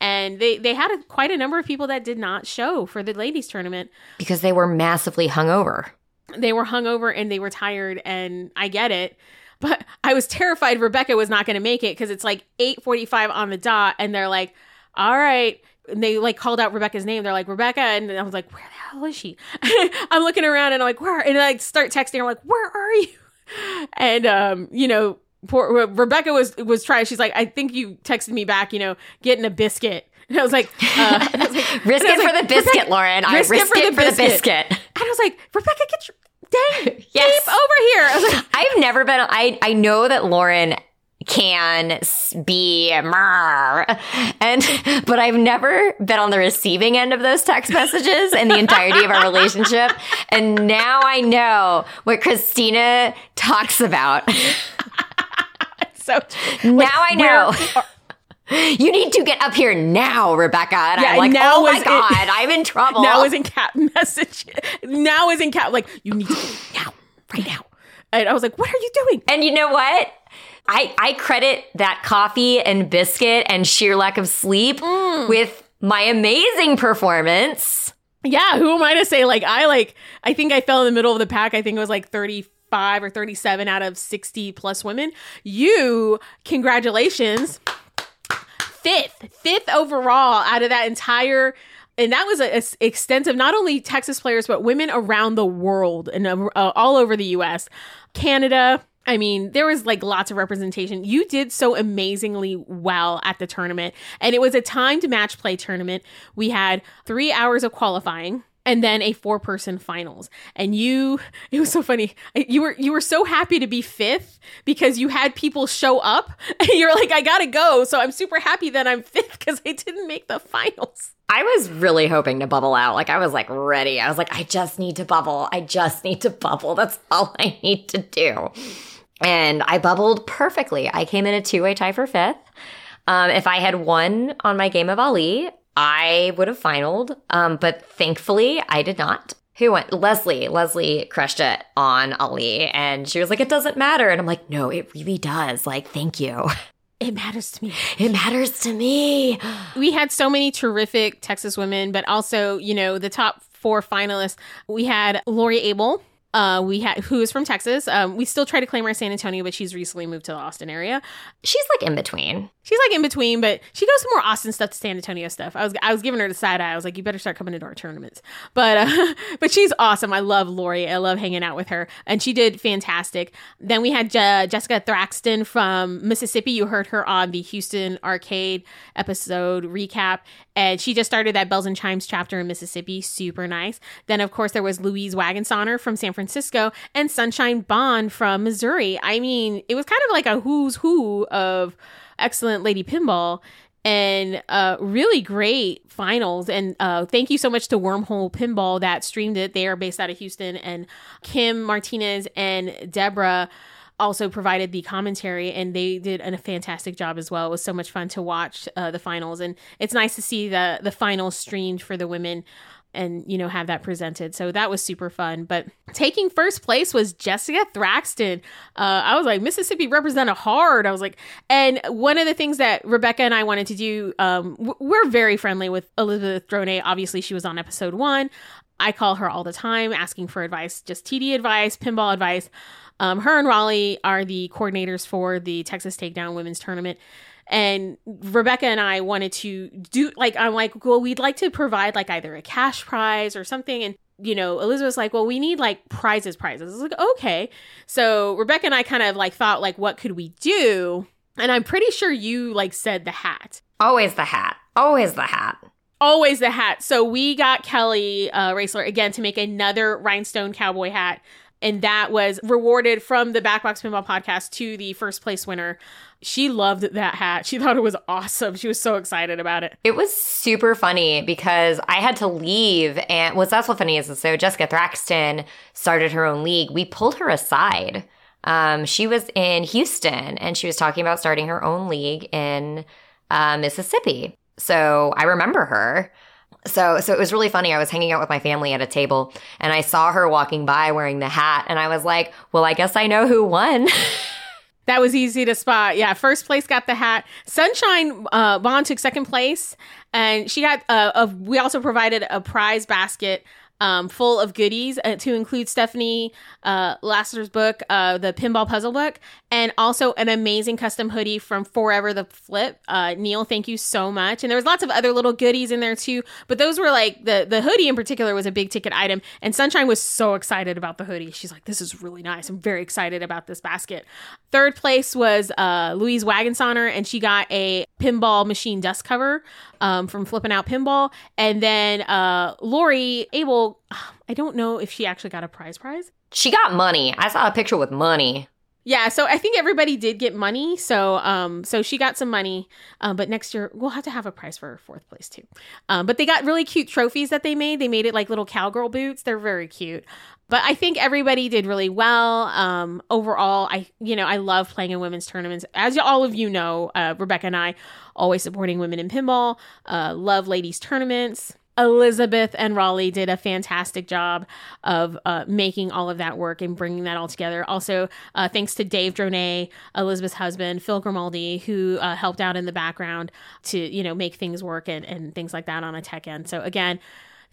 And they, they had a, quite a number of people that did not show for the ladies tournament because they were massively hungover. They were hungover and they were tired. And I get it. But I was terrified Rebecca was not going to make it because it's like 8:45 on the dot, and they're like, "All right, and they like called out Rebecca's name. They're like Rebecca, and I was like, where the hell is she? I'm looking around and I'm like, where? And I like, start texting. I'm like, where are you? And um, you know, poor Rebecca was was trying. She's like, I think you texted me back. You know, getting a biscuit. And I was like, uh, I was like risk it for the biscuit, Lauren. I risk, risk it, for, it the, for biscuit. the biscuit. And I was like, Rebecca, get your dang yes. over here. I was like, I've never been. I I know that Lauren can be. And, but I've never been on the receiving end of those text messages in the entirety of our relationship. And now I know what Christina talks about. so now I know. You need to get up here now, Rebecca. And yeah, I'm like, now oh my God, in, I'm in trouble. Now is in cat message. Now is in cat. Like, you need to now, right now. And I was like, what are you doing? And you know what? I, I credit that coffee and biscuit and sheer lack of sleep mm. with my amazing performance. Yeah, who am I to say? Like, I like, I think I fell in the middle of the pack. I think it was like 35 or 37 out of 60 plus women. You, congratulations. Fifth, fifth overall out of that entire and that was a, a, extensive not only texas players but women around the world and uh, all over the us canada I mean, there was like lots of representation. You did so amazingly well at the tournament, and it was a timed match play tournament. We had three hours of qualifying and then a four person finals. And you it was so funny. You were you were so happy to be fifth because you had people show up and you're like i gotta go. So i'm super happy that i'm fifth because i didn't make the finals. I was really hoping to bubble out. Like i was like ready. I was like i just need to bubble. I just need to bubble. That's all i need to do and I bubbled perfectly. I came in a two way tie for fifth. Um, if I had won on my game of Ali, I would have finaled. Um, but thankfully, I did not. Who went? Leslie. Leslie crushed it on Ali. And she was like, it doesn't matter. And I'm like, no, it really does. Like, thank you. It matters to me. It matters to me. We had so many terrific Texas women, but also, you know, the top four finalists. We had Lori Abel, uh, we had who is from Texas. Um, we still try to claim our San Antonio, but she's recently moved to the Austin area. She's like in between. She's like in between, but she goes to more Austin stuff to San Antonio stuff. I was I was giving her the side eye. I was like, you better start coming to our tournaments. But uh, but she's awesome. I love Lori. I love hanging out with her, and she did fantastic. Then we had Je- Jessica Thraxton from Mississippi. You heard her on the Houston Arcade episode recap, and she just started that Belles and Chimes chapter in Mississippi. Super nice. Then of course there was Louise Wagensonner from San Francisco and Sunshine Bond from Missouri. I mean, it was kind of like a who's who of excellent Lady Pinball and uh, really great finals. And uh, thank you so much to Wormhole Pinball that streamed it. They are based out of Houston, and Kim Martinez and Deborah also provided the commentary and they did a fantastic job as well. It was so much fun to watch uh, the finals and it's nice to see the the finals streamed for the women and you know have that presented. So that was super fun. But taking first place was jessica thraxton uh, i was like mississippi represented hard. I was like and one of the things that rebecca and i wanted to do um, we're very friendly with elizabeth droney obviously she was on episode one. I call her all the time asking for advice just td advice pinball advice. Um, her and raleigh are the coordinators for the texas takedown women's tournament and Rebecca and I wanted to do like I'm like, well, we'd like to provide like either a cash prize or something. And you know, Elizabeth's like, well, we need like prizes, prizes. I was like, okay. So Rebecca and I kind of like thought like, what could we do? And I'm pretty sure you like said the hat. Always the hat. Always the hat. Always the hat. So we got Kelly uh, Raceler again to make another rhinestone cowboy hat and that was rewarded from the Backbox Pinball podcast to the first place winner. She loved that hat. She thought it was awesome. She was so excited about it. It was super funny because I had to leave, and what's also funny is so Jessica Thraxton started her own league. We pulled her aside. Um, she was in Houston, and she was talking about starting her own league in uh, Mississippi. So I remember her. So, so it was really funny. I was hanging out with my family at a table and I saw her walking by wearing the hat and I was like, well, I guess I know who won. that was easy to spot. Yeah. First place got the hat. Sunshine, uh, Bond took second place and she got, uh, a, we also provided a prize basket um, full of goodies uh, to include Stephanie uh, Lasser's book, uh, the Pinball Puzzle Book, and also an amazing custom hoodie from Forever the Flip. Uh, Neil, thank you so much. And there was lots of other little goodies in there too, but those were like the the hoodie in particular was a big ticket item. And Sunshine was so excited about the hoodie. She's like, "This is really nice. I'm very excited about this basket." Third place was uh, Louise Wagensonner, and she got a pinball machine dust cover um, from Flipping Out Pinball. And then uh, Lori Abel, I don't know if she actually got a prize prize. She got money. I saw a picture with money. Yeah, so I think everybody did get money. So, um, so she got some money. Um, but next year we'll have to have a prize for fourth place too. Um, but they got really cute trophies that they made. They made it like little cowgirl boots. They're very cute. But I think everybody did really well. Um, overall, I you know I love playing in women's tournaments. As all of you know, uh, Rebecca and I always supporting women in pinball. Uh, love ladies tournaments. Elizabeth and Raleigh did a fantastic job of uh, making all of that work and bringing that all together. Also, uh, thanks to Dave Droney, Elizabeth's husband, Phil Grimaldi, who uh, helped out in the background to you know make things work and, and things like that on a tech end. So again,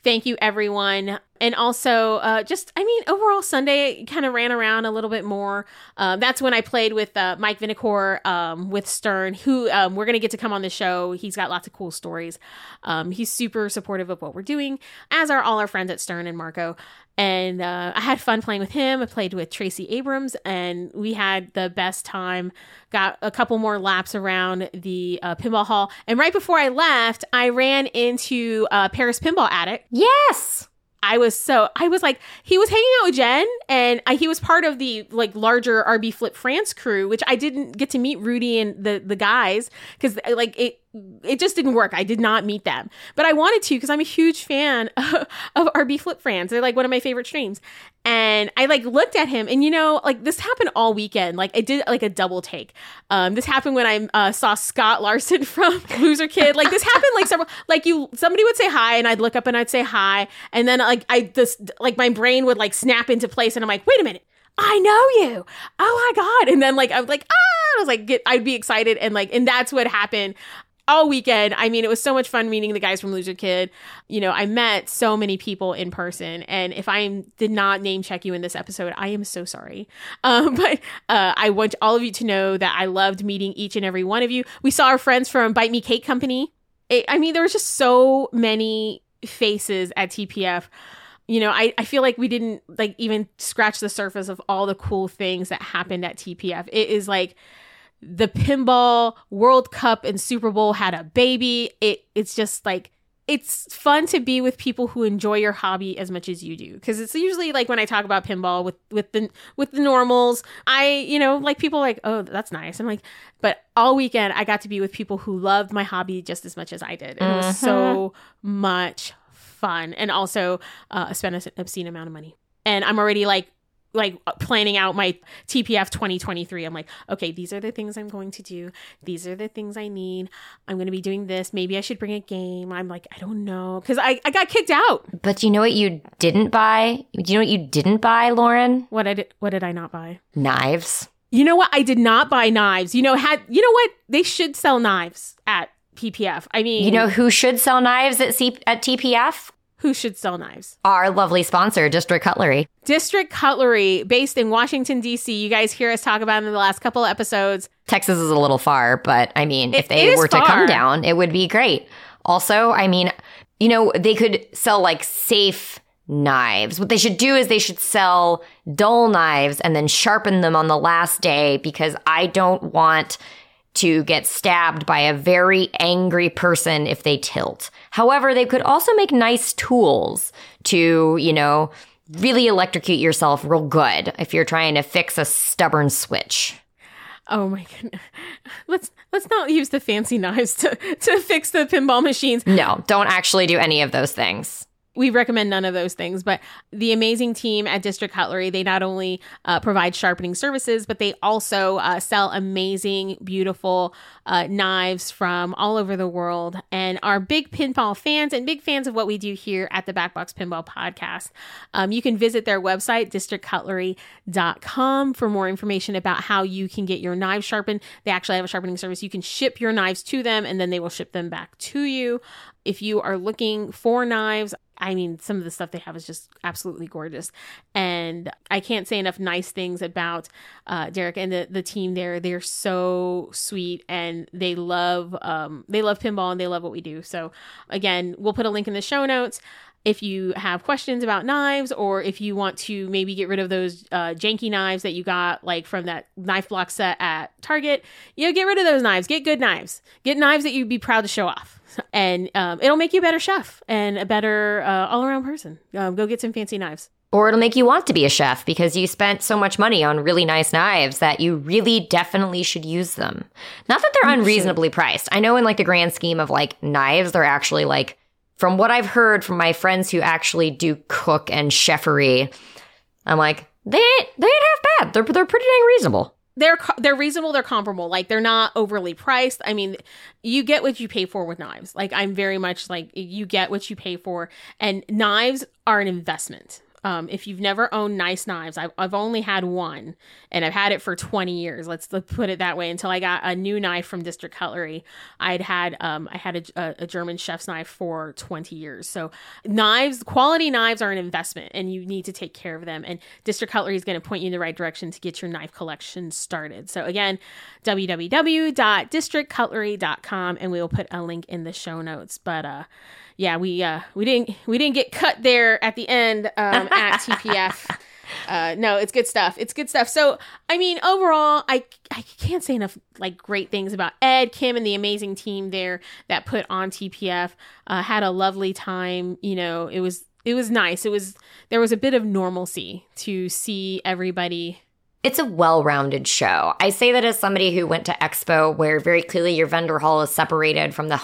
thank you everyone and also uh, just i mean overall sunday kind of ran around a little bit more um, that's when i played with uh, mike vinikour um, with stern who um, we're going to get to come on the show he's got lots of cool stories um, he's super supportive of what we're doing as are all our friends at stern and marco and uh, I had fun playing with him. I played with Tracy Abrams, and we had the best time. Got a couple more laps around the uh, pinball hall, and right before I left, I ran into uh, Paris Pinball Addict. Yes. I was so I was like he was hanging out with Jen and I, he was part of the like larger RB Flip France crew, which I didn't get to meet Rudy and the the guys because like it it just didn't work. I did not meet them, but I wanted to because I'm a huge fan of, of RB Flip France. They're like one of my favorite streams, and I like looked at him, and you know, like this happened all weekend. Like I did like a double take. Um, this happened when I uh, saw Scott Larson from Loser Kid. Like this happened like several. Like you, somebody would say hi, and I'd look up and I'd say hi, and then like I just like my brain would like snap into place, and I'm like, wait a minute. I know you. Oh my god! And then like I was like, ah, I was like, get, I'd be excited, and like, and that's what happened all weekend. I mean, it was so much fun meeting the guys from Loser Kid. You know, I met so many people in person, and if I did not name check you in this episode, I am so sorry. Um, but uh, I want all of you to know that I loved meeting each and every one of you. We saw our friends from Bite Me Cake Company. It, I mean, there was just so many faces at TPF you know I, I feel like we didn't like even scratch the surface of all the cool things that happened at tpf it is like the pinball World Cup and Super Bowl had a baby. It it's just like it's fun to be with people who enjoy your hobby as much as you do. Because it's usually like when I talk about pinball with with the with the normals I you know like people like oh that's nice. I'm like but all weekend I got to be with people who loved my hobby just as much as I did. And it was so mm-hmm. much fun. And also uh, spent an obscene amount of money. And I'm already like like uh, planning out my TPF 2023. I'm like, okay, these are the things I'm going to do. These are the things I need. I'm going to be doing this. Maybe I should bring a game. I'm like, I don't know. Cause I, I got kicked out. But you know what you didn't buy? Do you know what you didn't buy, Lauren? What I did, what did I not buy? Knives. You know what? I did not buy knives. You know, had, you know what? They should sell knives at PPF. I mean, You know who should sell knives at C- at TPF? Who should sell knives? Our lovely sponsor, District Cutlery. District Cutlery, based in Washington, D.C. You guys hear us talk about them in the last couple episodes. Texas is a little far, but I mean, if they were to far. come down, it would be great. Also, I mean, you know, they could sell like safe knives. What they should do is they should sell dull knives and then sharpen them on the last day because I don't want to get stabbed by a very angry person if they tilt. However, they could also make nice tools to, you know, really electrocute yourself real good if you're trying to fix a stubborn switch. Oh my goodness. Let's let's not use the fancy knives to, to fix the pinball machines. No, don't actually do any of those things. We recommend none of those things, but the amazing team at District Cutlery, they not only uh, provide sharpening services, but they also uh, sell amazing, beautiful uh, knives from all over the world and are big pinball fans and big fans of what we do here at the Backbox Pinball Podcast. Um, you can visit their website, districtcutlery.com, for more information about how you can get your knives sharpened. They actually have a sharpening service. You can ship your knives to them and then they will ship them back to you. If you are looking for knives, I mean, some of the stuff they have is just absolutely gorgeous. And I can't say enough nice things about uh, Derek and the, the team there. They're so sweet and they love um, they love pinball and they love what we do. So again, we'll put a link in the show notes. If you have questions about knives, or if you want to maybe get rid of those uh, janky knives that you got like from that knife block set at Target, you know, get rid of those knives. Get good knives. Get knives that you'd be proud to show off and um, it'll make you a better chef and a better uh, all around person. Um, go get some fancy knives. Or it'll make you want to be a chef because you spent so much money on really nice knives that you really definitely should use them. Not that they're unreasonably priced. I know in like the grand scheme of like knives, they're actually like, from what I've heard from my friends who actually do cook and chefery, I'm like, they they ain't half bad. They're, they're pretty dang reasonable. They're they're reasonable. They're comparable. Like they're not overly priced. I mean, you get what you pay for with knives. Like I'm very much like you get what you pay for, and knives are an investment. Um, if you've never owned nice knives, I've, I've only had one and I've had it for 20 years. Let's, put it that way until I got a new knife from District Cutlery. I'd had, um, I had a, a German chef's knife for 20 years. So knives, quality knives are an investment and you need to take care of them. And District Cutlery is going to point you in the right direction to get your knife collection started. So again, www.districtcutlery.com and we will put a link in the show notes. But, uh, yeah, we uh we didn't we didn't get cut there at the end um, at TPF. Uh, no, it's good stuff. It's good stuff. So, I mean, overall, I I can't say enough like great things about Ed, Kim, and the amazing team there that put on TPF. Uh, had a lovely time. You know, it was it was nice. It was there was a bit of normalcy to see everybody It's a well rounded show. I say that as somebody who went to Expo, where very clearly your vendor hall is separated from the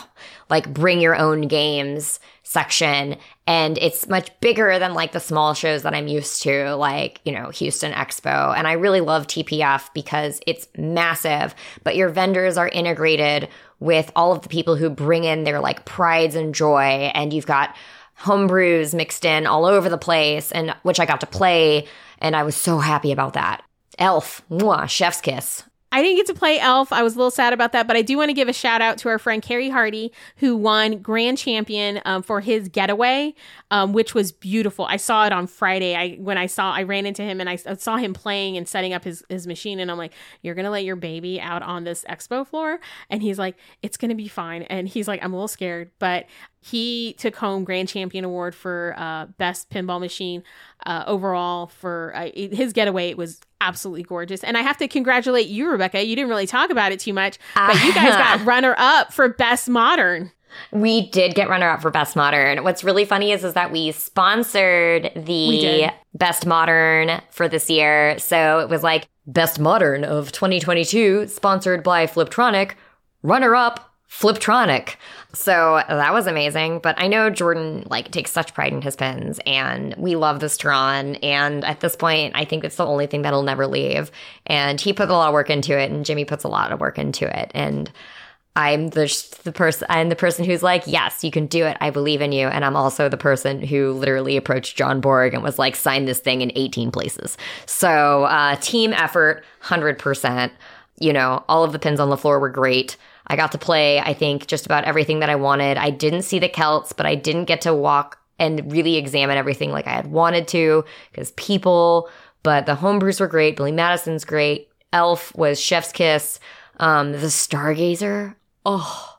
like bring your own games section. And it's much bigger than like the small shows that I'm used to, like, you know, Houston Expo. And I really love TPF because it's massive, but your vendors are integrated with all of the people who bring in their like prides and joy. And you've got homebrews mixed in all over the place, and which I got to play. And I was so happy about that. Elf, mwah, chef's kiss. I didn't get to play Elf. I was a little sad about that, but I do want to give a shout out to our friend Carrie Hardy, who won Grand Champion um, for his getaway, um, which was beautiful. I saw it on Friday. I when I saw, I ran into him and I saw him playing and setting up his his machine, and I'm like, "You're gonna let your baby out on this expo floor?" And he's like, "It's gonna be fine." And he's like, "I'm a little scared," but he took home Grand Champion Award for uh, best pinball machine uh, overall for uh, his getaway. It was absolutely gorgeous, and I have to congratulate you, Rebecca. You didn't really talk about it too much, but you guys got runner up for best modern. We did get runner up for Best Modern. What's really funny is is that we sponsored the did. Best Modern for this year. So it was like Best Modern of 2022, sponsored by Fliptronic. Runner up, Fliptronic. So that was amazing. But I know Jordan like takes such pride in his pins and we love this Tron. And at this point, I think it's the only thing that'll never leave. And he put a lot of work into it and Jimmy puts a lot of work into it. And I'm the, the person I'm the person who's like, yes, you can do it. I believe in you. And I'm also the person who literally approached John Borg and was like, sign this thing in 18 places. So uh, team effort, 100%. You know, all of the pins on the floor were great. I got to play, I think, just about everything that I wanted. I didn't see the Celts, but I didn't get to walk and really examine everything like I had wanted to because people, but the homebrews were great. Billy Madison's great. Elf was chef's kiss. Um, the Stargazer, oh,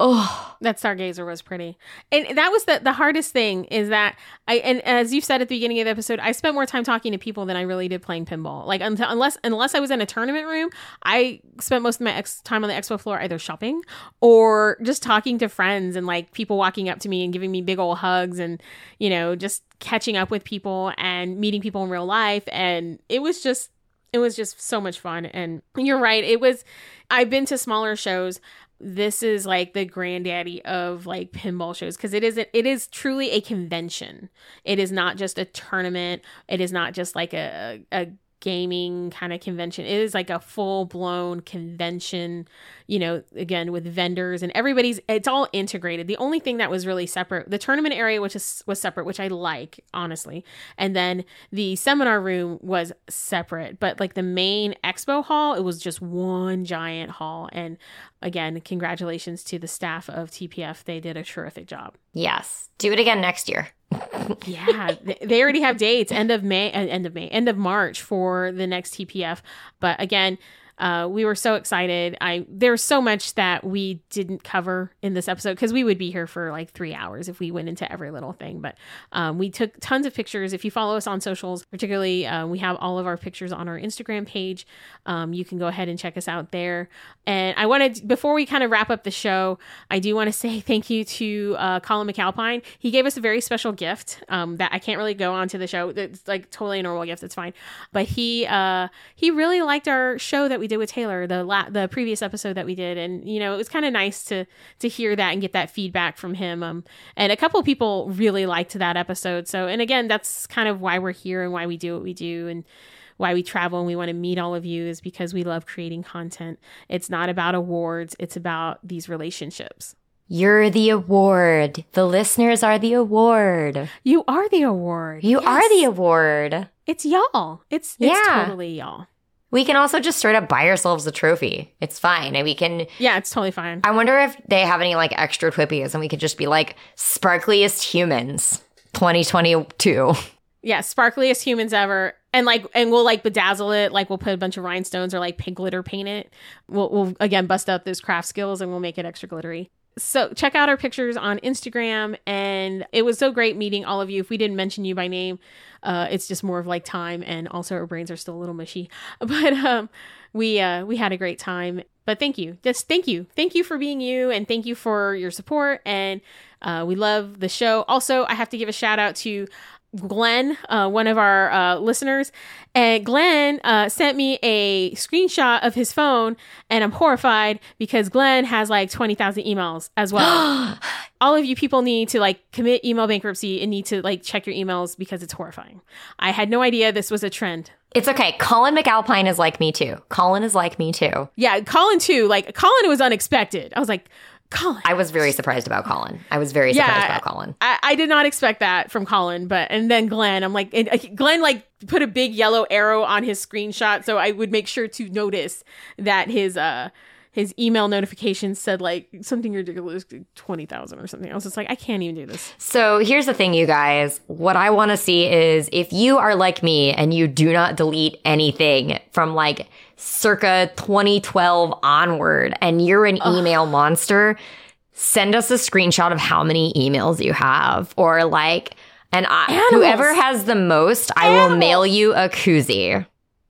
oh. That Stargazer was pretty. And that was the the hardest thing is that I and as you said at the beginning of the episode, I spent more time talking to people than I really did playing pinball. Like until, unless unless I was in a tournament room, I spent most of my ex- time on the expo floor either shopping or just talking to friends and like people walking up to me and giving me big old hugs and you know, just catching up with people and meeting people in real life and it was just it was just so much fun and you're right it was i've been to smaller shows this is like the granddaddy of like pinball shows because it is it is truly a convention. It is not just a tournament. It is not just like a, a gaming kind of convention. It is like a full blown convention, you know, again with vendors and everybody's it's all integrated. The only thing that was really separate, the tournament area which is was separate, which I like, honestly. And then the seminar room was separate, but like the main expo hall, it was just one giant hall and again, congratulations to the staff of TPF. They did a terrific job. Yes. Do it again next year yeah, they already have dates end of May, uh, end of May, end of March for the next TPF. But again, uh, we were so excited. I there's so much that we didn't cover in this episode because we would be here for like three hours if we went into every little thing. But um, we took tons of pictures. If you follow us on socials, particularly, uh, we have all of our pictures on our Instagram page. Um, you can go ahead and check us out there. And I wanted before we kind of wrap up the show, I do want to say thank you to uh, Colin McAlpine. He gave us a very special gift um, that I can't really go on to the show. It's like totally a normal gift. It's fine. But he uh, he really liked our show that we did with Taylor, the la- the previous episode that we did, and you know it was kind of nice to to hear that and get that feedback from him. Um, and a couple of people really liked that episode. So, and again, that's kind of why we're here and why we do what we do, and why we travel and we want to meet all of you is because we love creating content. It's not about awards; it's about these relationships. You're the award. The listeners are the award. You are the award. You yes. are the award. It's y'all. It's it's yeah. totally y'all. We can also just straight up buy ourselves a trophy. It's fine. And we can. Yeah, it's totally fine. I wonder if they have any like extra twippies and we could just be like sparkliest humans 2022. Yeah, sparkliest humans ever. And like, and we'll like bedazzle it. Like, we'll put a bunch of rhinestones or like pink glitter paint it. We'll, we'll again bust out those craft skills and we'll make it extra glittery so check out our pictures on Instagram. And it was so great meeting all of you. If we didn't mention you by name, uh, it's just more of like time, and also our brains are still a little mushy. But um, we uh, we had a great time. But thank you, just thank you, thank you for being you, and thank you for your support. And uh, we love the show. Also, I have to give a shout out to Glenn, uh, one of our uh, listeners, and Glenn uh, sent me a screenshot of his phone, and I'm horrified because Glenn has like 20,000 emails as well. All of you people need to like commit email bankruptcy and need to like check your emails because it's horrifying. I had no idea this was a trend. It's okay. Colin McAlpine is like me too. Colin is like me too. Yeah, Colin too. Like Colin was unexpected. I was like, Colin. I was very surprised about Colin. I was very surprised about Colin. I, I, did not expect that from Colin, but and then Glenn, I'm like, and, uh, Glenn like put a big yellow arrow on his screenshot, so I would make sure to notice that his uh his email notifications said like something ridiculous, twenty thousand or something. I was just like, I can't even do this. So here's the thing, you guys. What I want to see is if you are like me and you do not delete anything from like circa 2012 onward and you're an Ugh. email monster, send us a screenshot of how many emails you have or like and I, whoever has the most, Animals. I will mail you a koozie.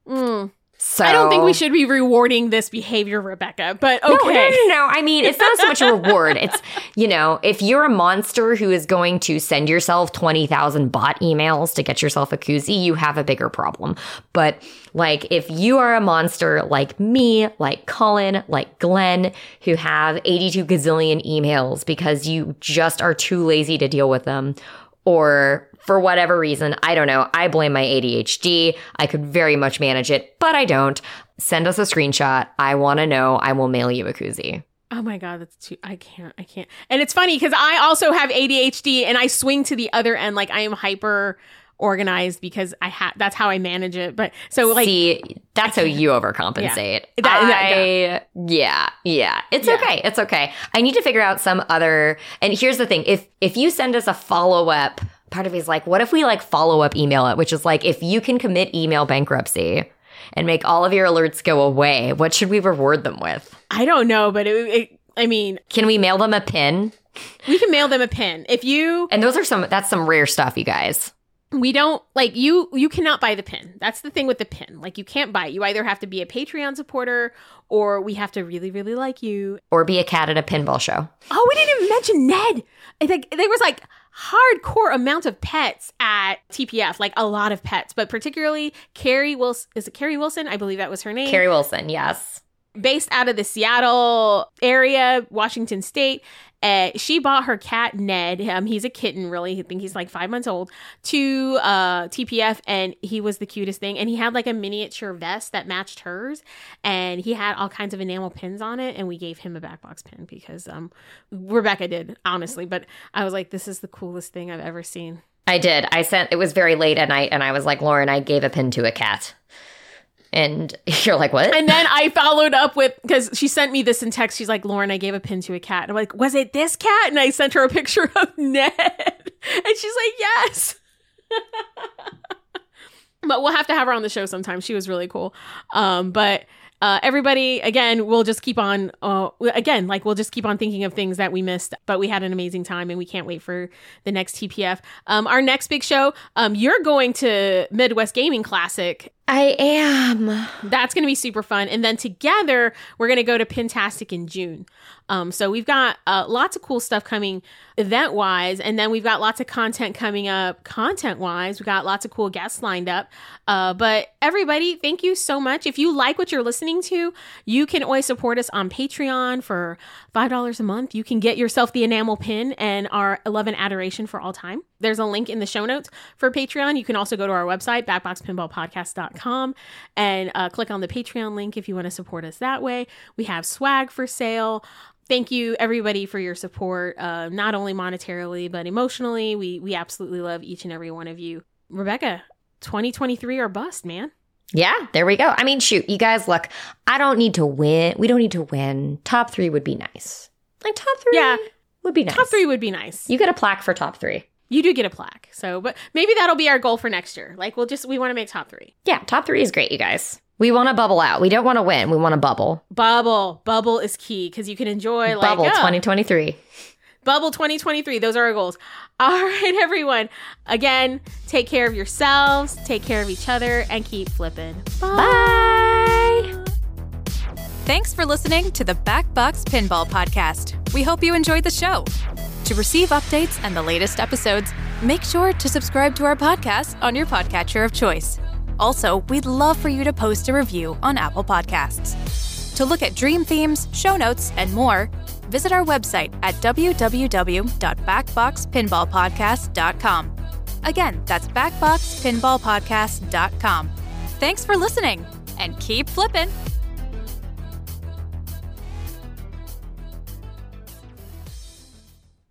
Mm. So I don't think we should be rewarding this behavior, Rebecca, but No, okay. no, no, no. I mean, it's not so much a reward. It's, you know, if you're a monster who is going to send yourself 20,000 bot emails to get yourself a koozie, you have a bigger problem. But like, if you are a monster like me, like Colin, like Glenn, who have 82 gazillion emails because you just are too lazy to deal with them, or for whatever reason, I don't know. I blame my ADHD. I could very much manage it, but I don't. Send us a screenshot. I want to know. I will mail you a koozie. Oh my god, that's too. I can't. I can't. And it's funny because I also have ADHD, and I swing to the other end. Like I am hyper organized because I have. That's how I manage it. But so like. See, that's how you overcompensate. Yeah. That- that- I, yeah, yeah. It's Yeah. okay. It's okay. I need to figure out some other. And here's the thing: if if you send us a follow up, part of me is like, what if we like follow up email it? Which is like, if you can commit email bankruptcy and make all of your alerts go away, what should we reward them with? I don't know, but it, it. I mean, Can we mail them a pin? we can mail them a pin if you. And those are some. That's some rare stuff, you guys. We don't like you you cannot buy the pin that's the thing with the pin like you can't buy it you either have to be a patreon supporter or we have to really really like you Or be a cat at a pinball show. oh we didn't even mention ned I think there was like hardcore amount of pets at tpf like a lot of pets but particularly carrie wilson is it carrie wilson i believe that was her name Carrie Wilson, yes. based out of the Seattle area, Washington State. Uh, she bought her cat Ned. Um, he's a kitten, really. I think he's like five months old. To uh, TPF, and he was the cutest thing. And he had like a miniature vest that matched hers, and he had all kinds of enamel pins on it. And we gave him a back box pin because um, Rebecca did, honestly. But I was like, this is the coolest thing I've ever seen. I did. I sent it was very late at night and I was like, Lauren, I gave a pin to a cat. And you're like, what? And then I followed up with because she sent me this in text. She's like, Lauren, I gave a pin to a cat. And I'm like, was it this cat? And I sent her a picture of Ned. And she's like, yes. but we'll have to have her on the show sometime. She was really cool. Um, but uh, everybody, again, we'll just keep on, uh, again, like we'll just keep on thinking of things that we missed, but we had an amazing time and we can't wait for the next TPF. Um, our next big show, um, you're going to Midwest Gaming Classic I am. that's going to be super fun. And then together, we're going to go to Pintastic in June. Um, so we've got uh, lots of cool stuff coming event wise. And then we've got lots of content coming up content wise. We've got lots of cool guests lined up. Uh, but everybody, thank you so much. If you like what you're listening to, you can always support us on Patreon for $5 a month. You can get yourself the enamel pin and our 11 adoration for all time. There's a link in the show notes for Patreon. You can also go to our website, backboxpinballpodcast.com, and uh, click on the Patreon link if you want to support us that way. We have swag for sale. Thank you, everybody, for your support, uh, not only monetarily, but emotionally. We, we absolutely love each and every one of you. Rebecca, 2023 or bust, man. Yeah, there we go. I mean, shoot, you guys, look, I don't need to win. We don't need to win. Top three would be nice. Like, top three Yeah. would be nice. Top three would be nice. You get a plaque for top three. You do get a plaque. So, but maybe that'll be our goal for next year. Like, we'll just, we want to make top three. Yeah, top three is great, you guys. We want to bubble out. We don't want to win. We want to bubble. Bubble. Bubble is key because you can enjoy, like, bubble oh, 2023. Bubble 2023. Those are our goals. All right, everyone. Again, take care of yourselves, take care of each other, and keep flipping. Bye. Thanks for listening to the Backbox Pinball Podcast. We hope you enjoyed the show. To receive updates and the latest episodes, make sure to subscribe to our podcast on your podcatcher of choice. Also, we'd love for you to post a review on Apple Podcasts. To look at dream themes, show notes, and more, visit our website at www.backboxpinballpodcast.com. Again, that's backboxpinballpodcast.com. Thanks for listening and keep flipping.